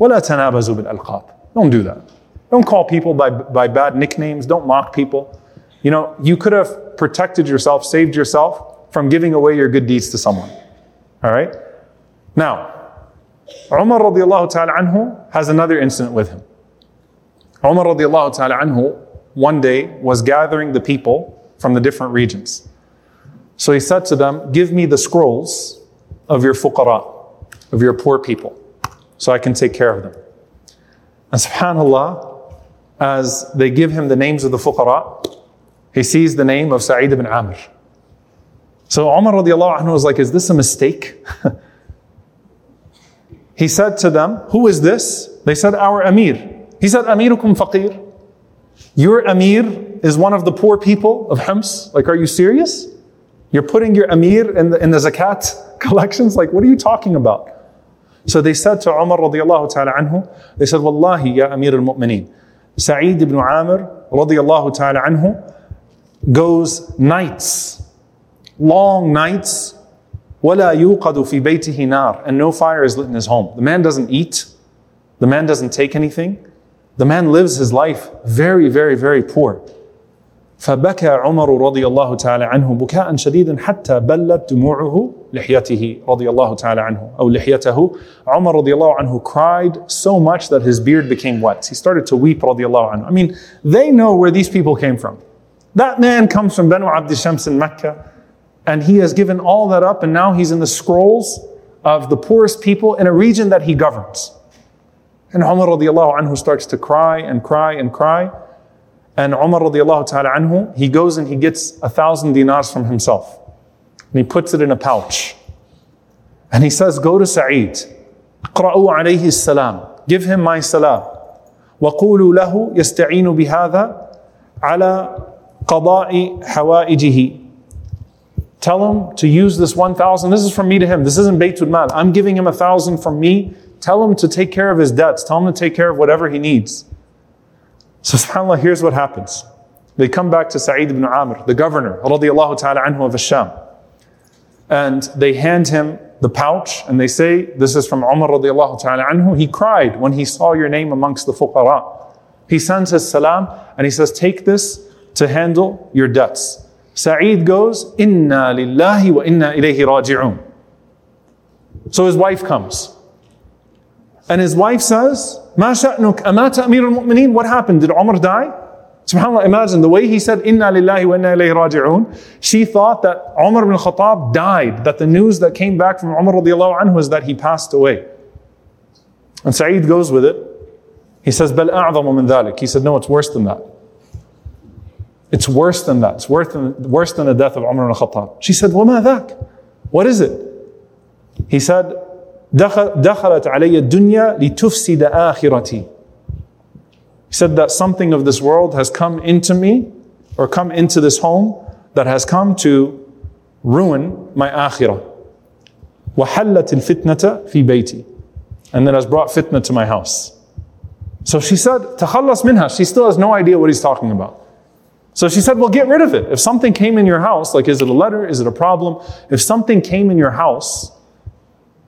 وَلَا تَنَابَزُوا بِالْأَلْقَابِ Don't do that. Don't call people by, by bad nicknames. Don't mock people. You know, you could have protected yourself, saved yourself from giving away your good deeds to someone. All right? Now, Umar radiallahu ta'ala anhu has another incident with him. Umar radiallahu ta'ala anhu one day was gathering the people from the different regions. So he said to them, Give me the scrolls of your fuqara, of your poor people, so I can take care of them. And subhanAllah, as they give him the names of the fuqara, he sees the name of Sa'id ibn Amir. So Umar radiallahu anhu was like, Is this a mistake? he said to them, Who is this? They said, Our Amir. He said, Amirukum faqir. Your Amir is one of the poor people of Hims. Like, are you serious? You're putting your Amir in the, in the zakat collections? Like, what are you talking about? So they said to Umar radiallahu ta'ala anhu, they said, Wallahi, ya Amir al-Mu'mineen, Sa'id ibn Amir radiallahu ta'ala anhu goes nights, long nights, وَلَا يُوقَدُ فِي بَيْتِهِ نَارٍ And no fire is lit in his home. The man doesn't eat. The man doesn't take anything. The man lives his life very, very, very poor. فبكى عمر رضي الله تعالى عنه بكاء شديدا حتى بلت دموعه لحيته رضي الله تعالى عنه أو لحيته عمر رضي الله عنه cried so much that his beard became wet. He started to weep رضي الله عنه. I mean, they know where these people came from. That man comes from Banu Abd Shams in Mecca and he has given all that up and now he's in the scrolls of the poorest people in a region that he governs. And Umar radiallahu anhu starts to cry and cry and cry. And Umar radiallahu ta'ala anhu, he goes and he gets a thousand dinars from himself. And he puts it in a pouch. And he says, Go to Sa'id. اقرأوا عليه السلام. Give him my salam. وقولوا له يستعين بهذا على قضاء حوائجه. Tell him to use this 1,000. This is from me to him. This isn't Baytul Mal. I'm giving him a thousand from me. Tell him to take care of his debts. Tell him to take care of whatever he needs. So subhanAllah, here's what happens. They come back to Sa'id ibn Amir, the governor, radiallahu ta'ala anhu of Asham. And they hand him the pouch and they say, This is from Umar radiallahu ta'ala anhu. He cried when he saw your name amongst the fuqara. He sends his salam and he says, Take this to handle your debts. Sa'id goes, Inna lillahi wa inna ilayhi raji'un. So his wife comes. And his wife says, Ma sha'nuk amata amir al-mu'mineen? What happened? Did Umar die? SubhanAllah, imagine the way he said, Inna lillahi wa inna ilayhi raji'un. She thought that Umar ibn Khattab died, that the news that came back from Umar radiallahu anhu was that he passed away. And Sa'id goes with it. He says, Bal a'zamu min dhalik. He said, no, it's worse than that. It's worse than that. It's worse than, worse than the death of Umar ibn Khattab. She said, وَمَا ذاك? What is it? He said, دخلت علي الدنيا لتفسد آخرتي. He said that something of this world has come into me or come into this home that has come to ruin my akhirah. وحلت الفتنة في بيتي. And then has brought fitna to my house. So she said, تخلص منها. She still has no idea what he's talking about. So she said, well, get rid of it. If something came in your house, like is it a letter? Is it a problem? If something came in your house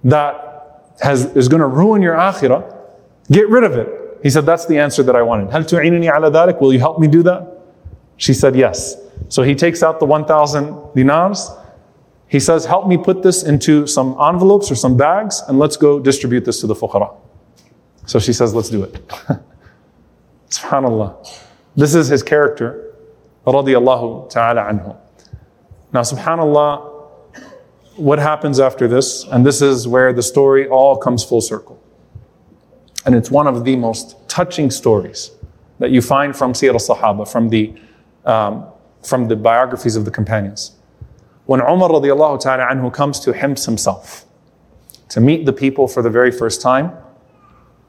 that has, is going to ruin your akhirah, get rid of it. He said, That's the answer that I wanted. هل تعينني على ذلك? Will you help me do that? She said, Yes. So he takes out the 1,000 dinars. He says, Help me put this into some envelopes or some bags and let's go distribute this to the fuqara. So she says, Let's do it. SubhanAllah. This is his character. Radiallahu ta'ala anhu. Now, SubhanAllah, what happens after this? And this is where the story all comes full circle. And it's one of the most touching stories that you find from Sirah al-Sahaba, from the, um, from the biographies of the companions. When Umar radiallahu ta'ala anhu comes to Hims himself to meet the people for the very first time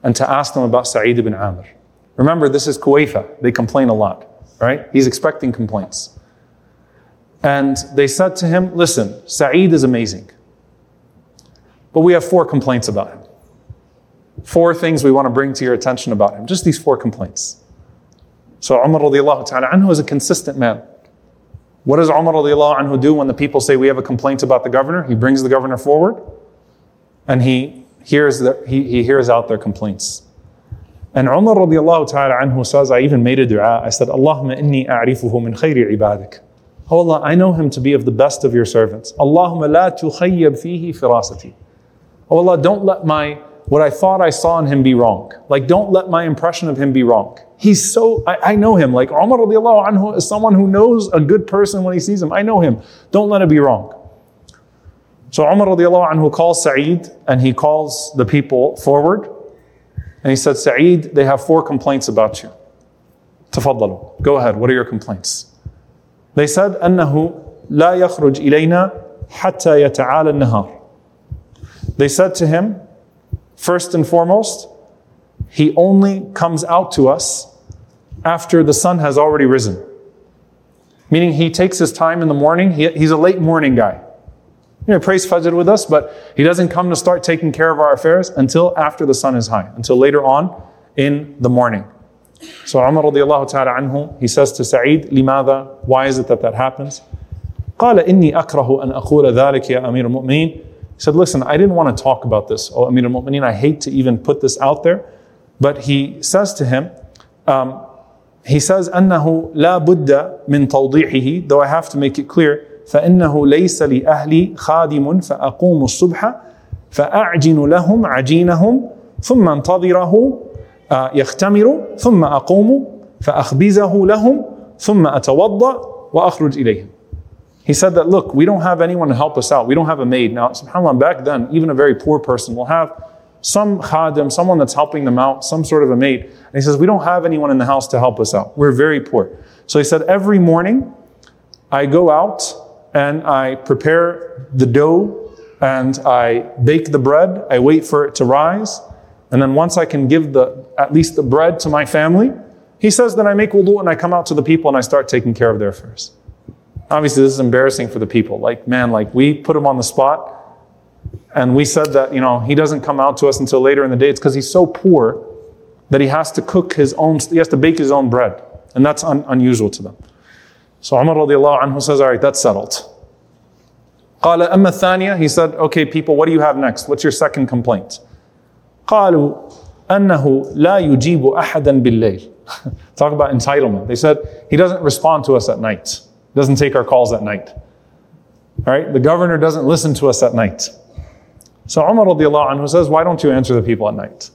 and to ask them about Sa'id ibn Amir. Remember, this is Kuwaifa. They complain a lot, right? He's expecting complaints. And they said to him, Listen, Sa'id is amazing. But we have four complaints about him. Four things we want to bring to your attention about him. Just these four complaints. So Umar radiallahu anhu is a consistent man. What does Umar radiallahu anhu do when the people say we have a complaint about the governor? He brings the governor forward and he hears, the, he, he hears out their complaints. And Umar radiallahu anhu says, I even made a dua. I said, Allahumma inni a'rifuhu min khayri ibadik. Oh Allah, I know him to be of the best of your servants. Allahumma la tukhayyab fihi firasati. Oh Allah, don't let my what I thought I saw in him be wrong. Like, don't let my impression of him be wrong. He's so, I, I know him. Like, Umar radiallahu anhu is someone who knows a good person when he sees him. I know him. Don't let it be wrong. So Umar radiallahu anhu calls Sa'id and he calls the people forward. And he said, Sa'id, they have four complaints about you. Tafaddalu. Go ahead. What are your complaints? They said, أنه لا يخرج إلينا حتى يتعالى النهار. They said to him, first and foremost, he only comes out to us after the sun has already risen. Meaning he takes his time in the morning. He, he's a late morning guy. You know, he prays Fajr with us, but he doesn't come to start taking care of our affairs until after the sun is high, until later on in the morning. So Umar radiallahu ta'ala anhu, he says to Sa'id, لماذا? Why is it that that happens? قال إني أكره أن أقول ذلك يا أمير المؤمنين. He said, listen, I didn't want to talk about this, oh Amir al-Mu'mineen, I hate to even put this out there. But he says to him, um, he says, أنه لا بد من توضيحه, though I have to make it clear, فإنه ليس لأهلي خادم فأقوم الصبح فأعجن لهم عجينهم ثم انتظره يختمر ثم أقوم فأخبزه لهم ثم أتوضأ وأخرج إليهم. He said that, look, we don't have anyone to help us out. We don't have a maid. Now, subhanAllah, back then, even a very poor person will have some khadim, someone that's helping them out, some sort of a maid. And he says, We don't have anyone in the house to help us out. We're very poor. So he said, Every morning I go out and I prepare the dough and I bake the bread. I wait for it to rise. And then once I can give the, at least the bread to my family, he says, Then I make wudu and I come out to the people and I start taking care of their affairs. Obviously, this is embarrassing for the people. Like, man, like we put him on the spot and we said that, you know, he doesn't come out to us until later in the day. It's because he's so poor that he has to cook his own, he has to bake his own bread. And that's un- unusual to them. So Umar radiallahu anhu says, all right, that's settled. قال أما الثانية, he said, okay, people, what do you have next? What's your second complaint? قالوا أنه لا يجيب أحدا بالليل. Talk about entitlement. They said, he doesn't respond to us at night. Doesn't take our calls at night. All right, the governor doesn't listen to us at night. So Umar radiallahu anhu says, why don't you answer the people at night?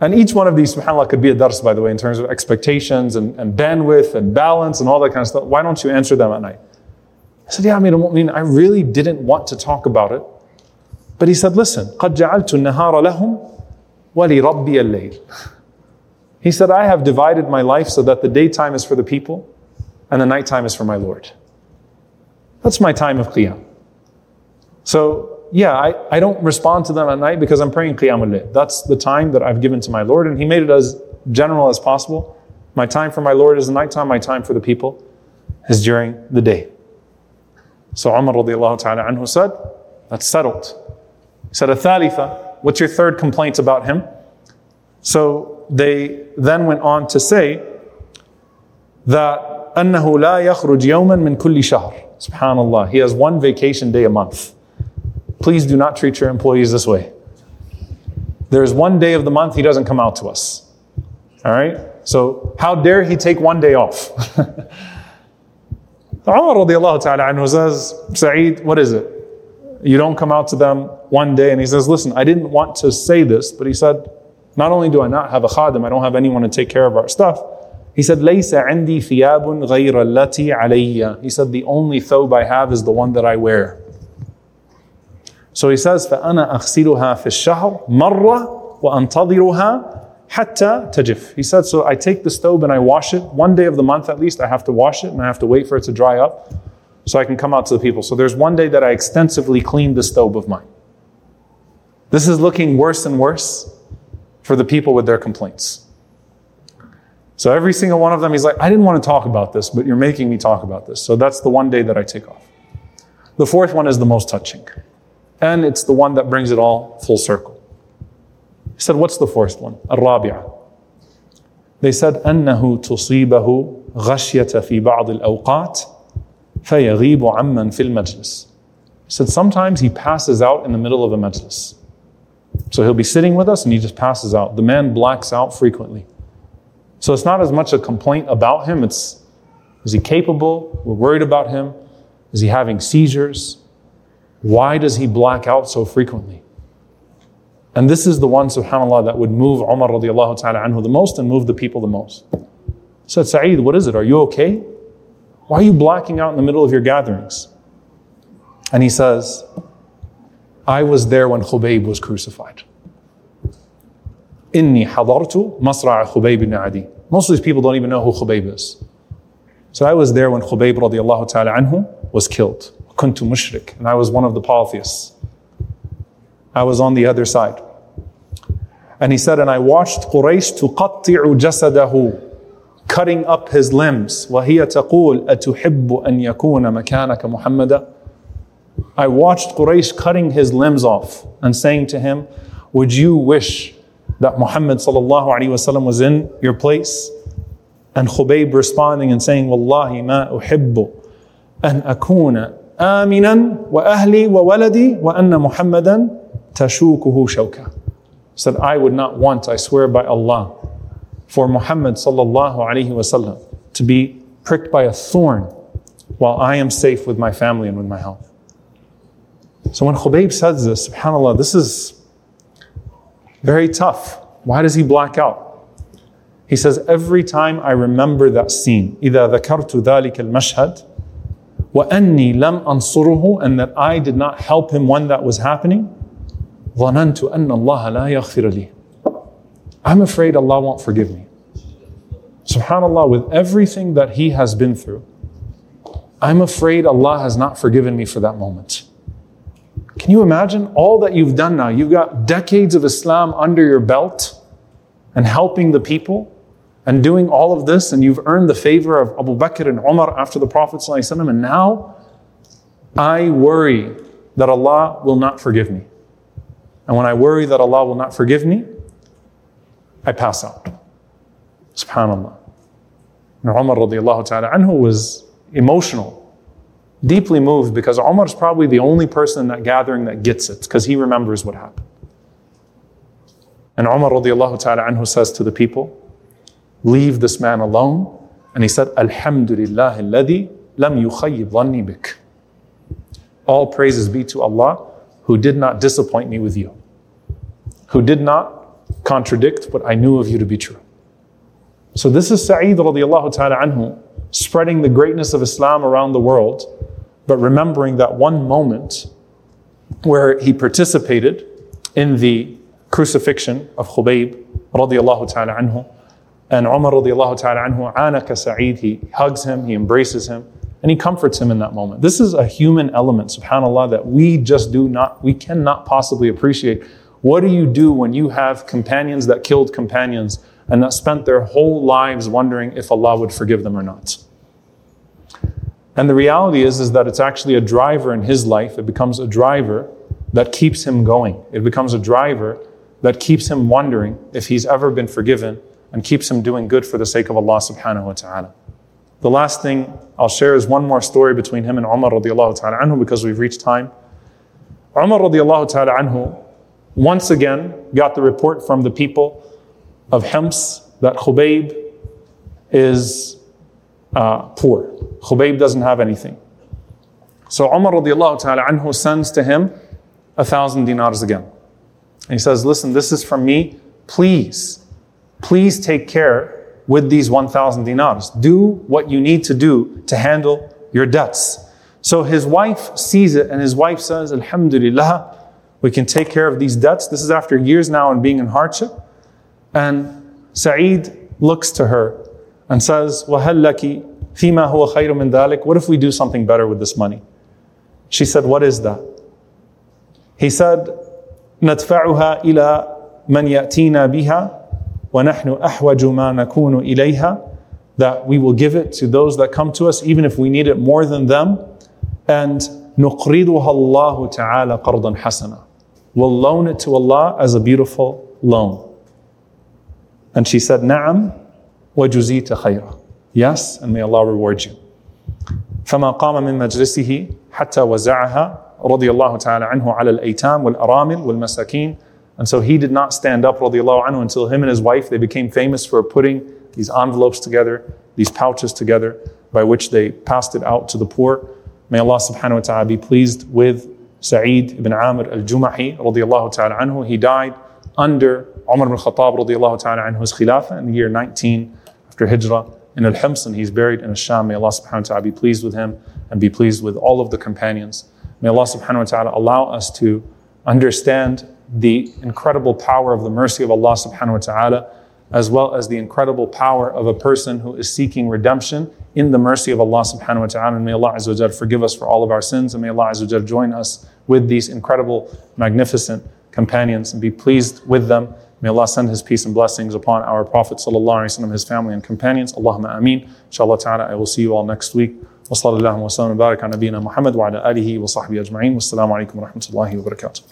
And each one of these, subhanAllah, could be a dars, by the way, in terms of expectations and, and bandwidth and balance and all that kind of stuff. Why don't you answer them at night? I said, yeah, I mean, I really didn't want to talk about it. But he said, listen, قَدْ جَعَلْتُ النَّهَارَ لَهُمْ وَلِرَبِّيَ اللَّيْلِ He said, I have divided my life so that the daytime is for the people and the nighttime is for my Lord. That's my time of qiyam. So yeah, I, I don't respond to them at night because I'm praying Qiyamul Layl. That's the time that I've given to my Lord, and He made it as general as possible. My time for my Lord is the nighttime, my time for the people is during the day. So Umar radiallahu ta'ala anhu said, that's settled. He said, a thalitha, what's your third complaint about him? So they then went on to say that أنه لا يخرج يوما من كل شهر. Subhanallah, he has one vacation day a month. Please do not treat your employees this way. There's one day of the month he doesn't come out to us. All right? So, how dare he take one day off? Umar radiallahu ta'ala anhu says, Sa'id, what is it? You don't come out to them one day. And he says, Listen, I didn't want to say this, but he said, Not only do I not have a khadim, I don't have anyone to take care of our stuff. He said, لَيْسَ عِنْدِي ثِيَابٌ غَيْرَ الَّتِي عَلَيَّ He said, The only thobe I have is the one that I wear. So he says, فَأَنَا أَغْسِلُهَا فِي الشَّهْرِ مَرَّةً وَأَنْتَظِرُهَا حَتَّى تَجِفْ He said, so I take the stove and I wash it. One day of the month at least, I have to wash it and I have to wait for it to dry up so I can come out to the people. So there's one day that I extensively clean the stove of mine. This is looking worse and worse for the people with their complaints. So every single one of them, he's like, I didn't want to talk about this, but you're making me talk about this. So that's the one day that I take off. The fourth one is the most touching. And it's the one that brings it all full circle. He said, What's the fourth one? الرابعة. They said, أنه تصيبه غشية في بعض الأوقات فيغيب عمن في المجلس. He said, Sometimes he passes out in the middle of a majlis. So he'll be sitting with us and he just passes out. The man blacks out frequently. So it's not as much a complaint about him, it's Is he capable? We're worried about him. Is he having seizures? Why does he black out so frequently? And this is the one, subhanAllah, that would move Umar radiallahu ta'ala anhu the most and move the people the most. said, Sa'id, what is it? Are you okay? Why are you blacking out in the middle of your gatherings? And he says, I was there when Khubayb was crucified. Inni hadartu masra'a Khubayb ibn Adi. Most of these people don't even know who Khubayb is. So I was there when Khubayb radiallahu ta'ala anhu was killed. Kuntu mushrik. And I was one of the polytheists. I was on the other side. And he said, and I watched Quraysh tuqatti'u jasadahu cutting up his limbs. وهي تقول أتحب أن يكون مكانك محمدا I watched Quraysh cutting his limbs off and saying to him, Would you wish that Muhammad was in your place? And Khubayb responding and saying, Wallahi ma uhibbu an akuna aminan wa ahli wa waladi wa anna Muhammadan tashukuhu shawka. Said, I would not want, I swear by Allah, for Muhammad to be pricked by a thorn while I am safe with my family and with my health. So when Khubayb says this, subhanAllah, this is very tough. Why does he black out? He says, every time I remember that scene, إِذَا ذَكَرْتُ ذَلِكَ الْمَشْهَدِ وَأَنِّي لَمْ أَنصُرُهُ And that I did not help him when that was happening, ظَنَنْتُ أَنَّ اللَّهَ لَا يَغْفِرَ لِي I'm afraid Allah won't forgive me. SubhanAllah, with everything that he has been through, I'm afraid Allah has not forgiven me for that moment. Can you imagine all that you've done now? You've got decades of Islam under your belt and helping the people and doing all of this, and you've earned the favor of Abu Bakr and Umar after the Prophet. ﷺ, and now I worry that Allah will not forgive me. And when I worry that Allah will not forgive me, I pass out. Subhanallah. And Umar ta'ala anhu was emotional, deeply moved because Omar is probably the only person in that gathering that gets it because he remembers what happened. And Omar ta'ala anhu says to the people, leave this man alone. And he said, Alhamdulillah alladhi lam yukhayyib dhanni bik. All praises be to Allah who did not disappoint me with you, who did not contradict what I knew of you to be true. So this is Sa'id radiallahu ta'ala anhu spreading the greatness of Islam around the world, but remembering that one moment where he participated in the crucifixion of Khubayb radiallahu ta'ala anhu. And Umar radiallahu ta'ala anhu, anaka Sa'id, he hugs him, he embraces him, and he comforts him in that moment. This is a human element, subhanAllah, that we just do not, we cannot possibly appreciate what do you do when you have companions that killed companions and that spent their whole lives wondering if Allah would forgive them or not? And the reality is, is that it's actually a driver in his life. It becomes a driver that keeps him going. It becomes a driver that keeps him wondering if he's ever been forgiven and keeps him doing good for the sake of Allah subhanahu wa ta'ala. The last thing I'll share is one more story between him and Umar radiallahu ta'ala anhu because we've reached time. Umar radiallahu ta'ala anhu once again got the report from the people of Hims that Khubayb is uh, poor. Khubayb doesn't have anything. So Umar radiallahu ta'ala anhu sends to him a thousand dinars again. And he says, Listen, this is from me. Please, please take care with these 1,000 dinars. Do what you need to do to handle your debts. So his wife sees it and his wife says, Alhamdulillah, we can take care of these debts. This is after years now and being in hardship. And Sa'id looks to her and says, وَهَلْ لَكِ فِيمَا هُوَ خَيْرٌ مِنْ ذَلِكَ What if we do something better with this money? She said, What is that? He said, ندفعها إلى من يأتينا بها ونحن أحوج ما نكون إليها that we will give it to those that come to us even if we need it more than them and نقرضها الله تعالى قرضا حسنا we'll loan it to Allah as a beautiful loan and she said نعم وجزيت خيرا Yes, and may Allah reward you. فما قام من مجلسه حتى وزعها رضي الله تعالى عنه على الأيتام والأرامل والمساكين and so he did not stand up رضي الله عنه until him and his wife they became famous for putting these envelopes together these pouches together by which they passed it out to the poor. May Allah subhanahu wa ta'ala be pleased with Sa'id ibn Amir al-Jumahi رضي الله تعالى عنه he died under Umar ibn Khattab رضي الله تعالى عنhu's khilafah in the year 19 after Hijrah in Al-Hims and he's buried in Al-Sham. May Allah subhanahu wa ta'ala be pleased with him and be pleased with all of the companions. May Allah subhanahu wa ta'ala allow us to understand the incredible power of the mercy of Allah subhanahu wa ta'ala as well as the incredible power of a person who is seeking redemption in the mercy of Allah subhanahu wa ta'ala. And may Allah Azza forgive us for all of our sins, and may Allah Azza join us with these incredible, magnificent companions and be pleased with them. May Allah send His peace and blessings upon our Prophet sallallahu his family and companions. Allahumma ameen. Inshallah ta'ala, I will see you all next week. وصلى الله وسلم وبارك على نبينا محمد وعلى آله وصحبه أجمعين والسلام عليكم ورحمة الله وبركاته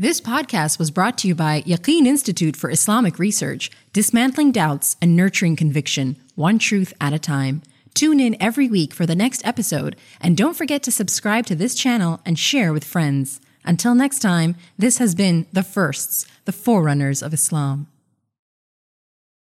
This podcast was brought to you by Yaqeen Institute for Islamic Research, dismantling doubts and nurturing conviction, one truth at a time. Tune in every week for the next episode, and don't forget to subscribe to this channel and share with friends. Until next time, this has been The Firsts, the Forerunners of Islam.